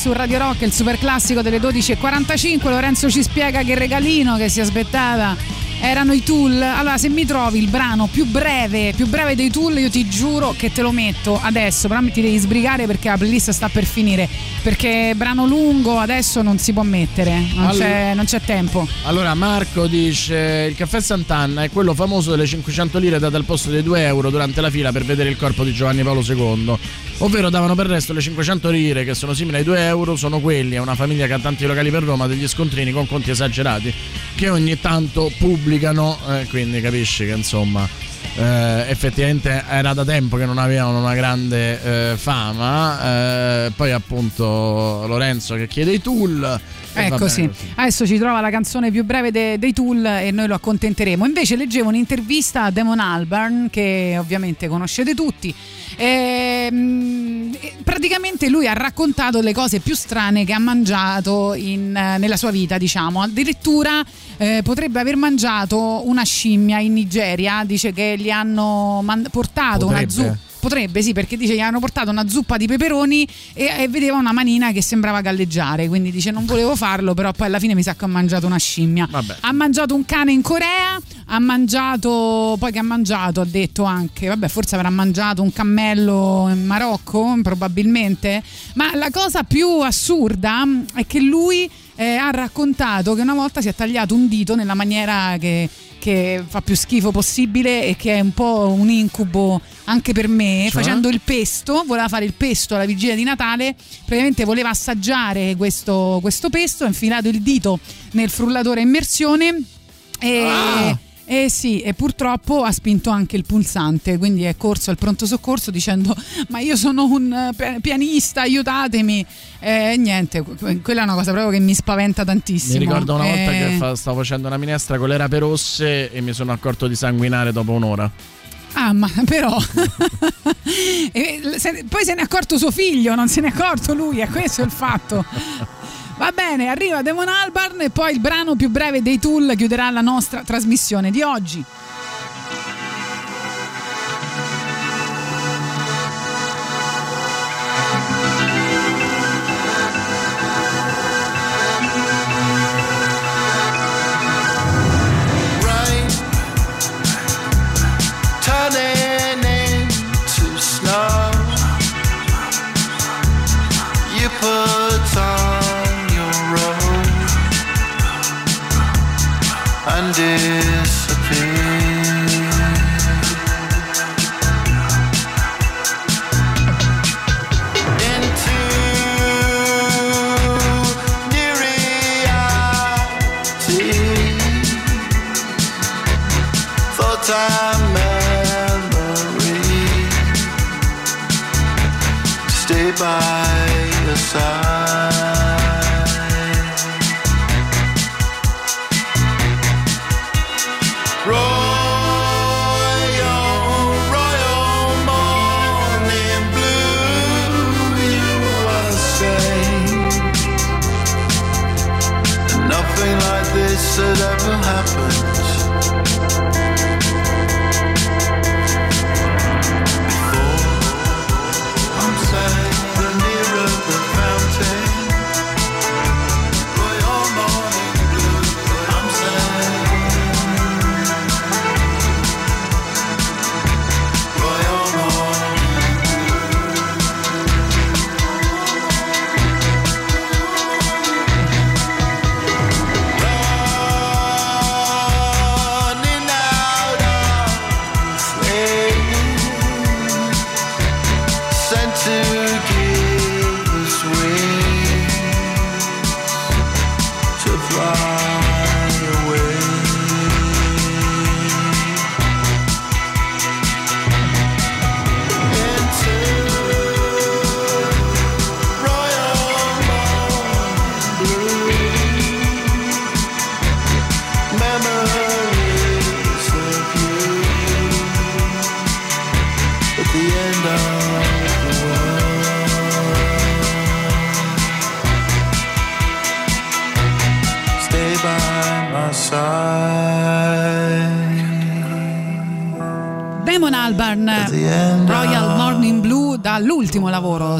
[SPEAKER 3] su Radio Rock, il super classico delle 12.45. Lorenzo ci spiega che regalino che si aspettava erano i Tool. Allora, se mi trovi il brano più breve, più breve dei Tool, io ti giuro che te lo metto adesso. Però ti devi sbrigare perché la playlist sta per finire. Perché brano lungo adesso non si può mettere, non,
[SPEAKER 4] Allora-
[SPEAKER 3] c'è, non c'è tempo.
[SPEAKER 4] Allora Marco dice il caffè Sant'Anna è quello famoso delle 500 lire date al posto dei 2 euro durante la fila per vedere il corpo di Giovanni Paolo II ovvero davano per resto le 500 lire che sono simili ai 2 euro sono quelli a una famiglia che ha tanti locali per Roma degli scontrini con conti esagerati che ogni tanto pubblicano eh, quindi capisci che insomma eh, effettivamente era da tempo che non avevano una grande eh, fama. Eh, poi appunto Lorenzo che chiede i tool.
[SPEAKER 3] Ecco sì,
[SPEAKER 4] bene così.
[SPEAKER 3] adesso ci trova la canzone più breve de- dei Tool e noi lo accontenteremo. Invece leggevo un'intervista a Damon Albarn che ovviamente conoscete tutti. Ehm, e praticamente lui ha raccontato le cose più strane che ha mangiato in- nella sua vita, diciamo. Addirittura eh, potrebbe aver mangiato una scimmia in Nigeria, dice che gli hanno man- portato una
[SPEAKER 4] Potrebbe?
[SPEAKER 3] zuppa. Potrebbe, sì, perché dice gli hanno portato una zuppa di peperoni e, e vedeva una manina che sembrava galleggiare. Quindi dice: Non volevo farlo, però poi alla fine mi sa che ho mangiato una scimmia. Ha mangiato un cane in Corea, ha mangiato. Poi che ha mangiato, ha detto anche. Vabbè, forse avrà mangiato un cammello in Marocco, probabilmente. Ma la cosa più assurda è che lui eh, ha raccontato che una volta si è tagliato un dito nella maniera che, che fa più schifo possibile e che è un po' un incubo anche per me,
[SPEAKER 4] Cioè?
[SPEAKER 3] facendo il pesto, voleva fare il pesto alla vigilia di Natale, praticamente voleva assaggiare questo, questo pesto, ha infilato il dito nel frullatore a immersione e...
[SPEAKER 4] Ah!
[SPEAKER 3] Eh sì, e purtroppo ha spinto anche il pulsante, quindi è corso al pronto soccorso dicendo ma io sono un eh, pi- pianista, aiutatemi. E niente, que- quella è una cosa proprio che mi spaventa tantissimo.
[SPEAKER 4] Mi ricordo una volta
[SPEAKER 3] Eh,
[SPEAKER 4] che stavo facendo una minestra con le rape rosse e mi sono accorto di sanguinare dopo un'ora.
[SPEAKER 3] Ah, ma però. Poi se ne è accorto suo figlio, non se ne è accorto lui, è questo il fatto. Va bene, arriva Demon Albarn e poi il brano più breve dei Tool chiuderà la nostra trasmissione di oggi.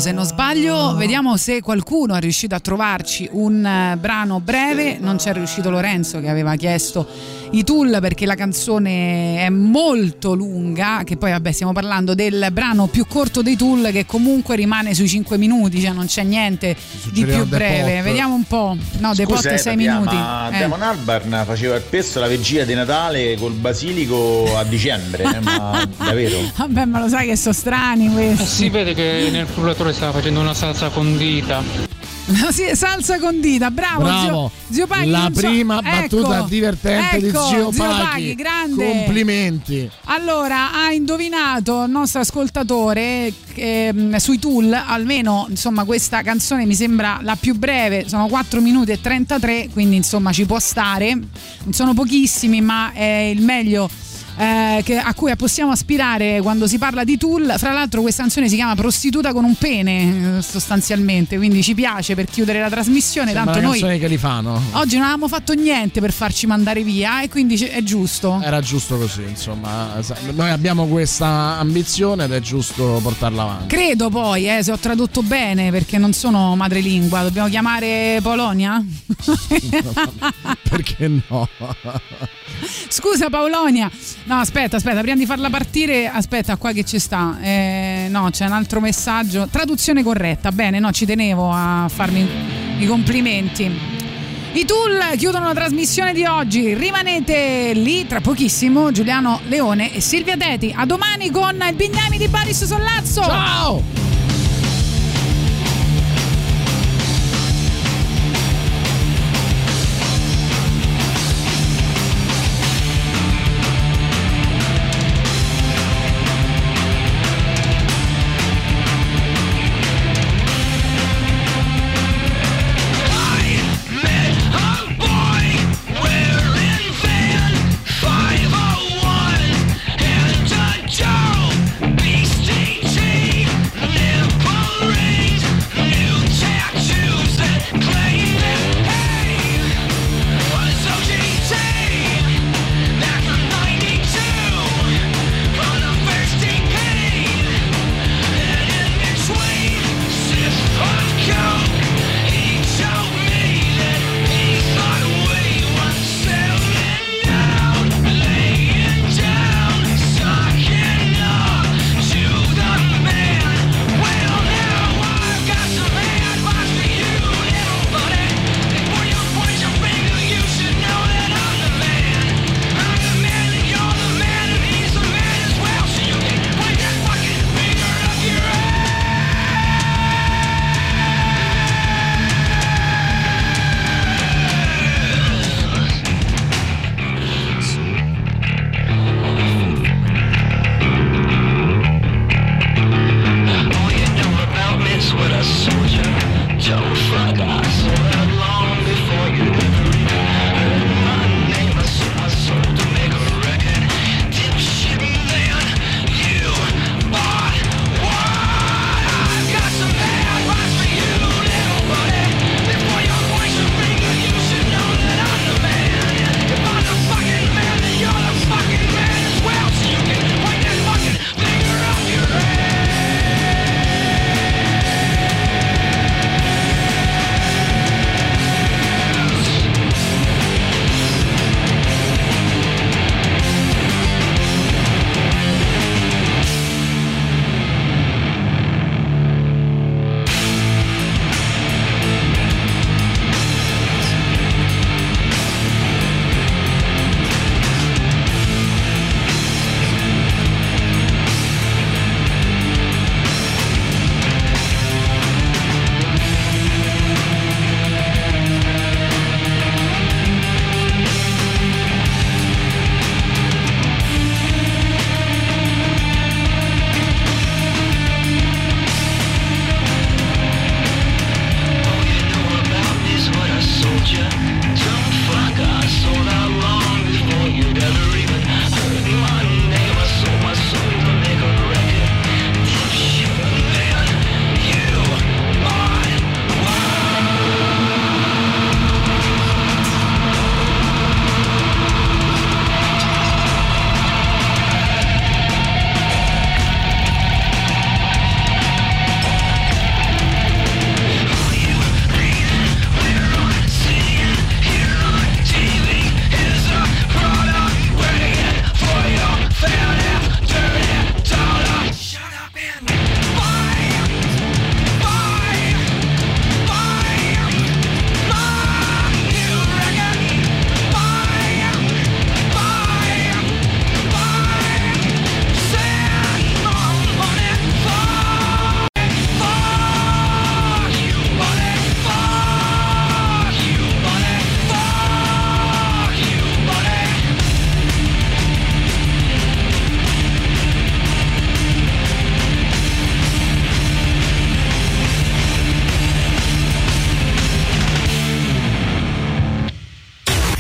[SPEAKER 3] Se non sbaglio. Vediamo se qualcuno è riuscito a trovarci un eh, brano breve. Non c'è riuscito Lorenzo che aveva chiesto i Tool perché la canzone è molto lunga. Che poi, vabbè, stiamo parlando del brano più corto dei Tool che comunque rimane sui 5 minuti, cioè non c'è niente di più breve.
[SPEAKER 22] Pot.
[SPEAKER 3] Vediamo un po'. No, The Pot
[SPEAKER 22] Scusa,
[SPEAKER 3] 6
[SPEAKER 22] Pia,
[SPEAKER 3] minuti.
[SPEAKER 22] Ma
[SPEAKER 3] Eh.
[SPEAKER 22] Damon Albarn faceva il pesto alla vigilia di Natale col basilico a dicembre, eh, ma davvero?
[SPEAKER 3] Vabbè, ma lo sai che sono strani questi.
[SPEAKER 23] Si vede che nel frullatore stava facendo una salsa condita.
[SPEAKER 3] Sì, salsa condita, bravo,
[SPEAKER 4] Bravo.
[SPEAKER 3] Zio, zio Paghi.
[SPEAKER 4] La
[SPEAKER 3] non so-
[SPEAKER 4] prima battuta
[SPEAKER 3] ecco,
[SPEAKER 4] divertente di
[SPEAKER 3] ecco,
[SPEAKER 4] Zio
[SPEAKER 3] Zio
[SPEAKER 4] Paghi.
[SPEAKER 3] Paghi, grande.
[SPEAKER 4] Complimenti.
[SPEAKER 3] Allora, ha indovinato il nostro ascoltatore ehm, sui Tool, almeno insomma questa canzone mi sembra la più breve, sono 4 minuti e 33, quindi insomma ci può stare. Sono pochissimi, ma è il meglio eh, che- a cui possiamo aspirare quando si parla di Tool. Fra l'altro questa canzone si chiama Prostituta con un pene, eh, sostanzialmente, quindi ci piace per chiudere la trasmissione,
[SPEAKER 4] Sembra
[SPEAKER 3] tanto noi
[SPEAKER 4] fanno.
[SPEAKER 3] oggi non avevamo fatto niente per farci mandare via e quindi è giusto.
[SPEAKER 4] Era giusto così, insomma. Noi abbiamo questa ambizione ed è giusto portarla avanti.
[SPEAKER 3] Credo poi, eh, se ho tradotto bene, perché non sono madrelingua, dobbiamo chiamare Polonia?
[SPEAKER 4] Perché no?
[SPEAKER 3] Scusa Paolonia. No, aspetta, aspetta, prima di farla partire, aspetta qua che ci sta. Eh, no, c'è un altro messaggio. Traduzione corretta, bene, no, ci tenevo a farmi i complimenti. I Tool chiudono la trasmissione di oggi. Rimanete lì tra pochissimo. Giuliano Leone e Silvia Teti. A domani con il Bignami di Baris Sollazzo.
[SPEAKER 4] Ciao!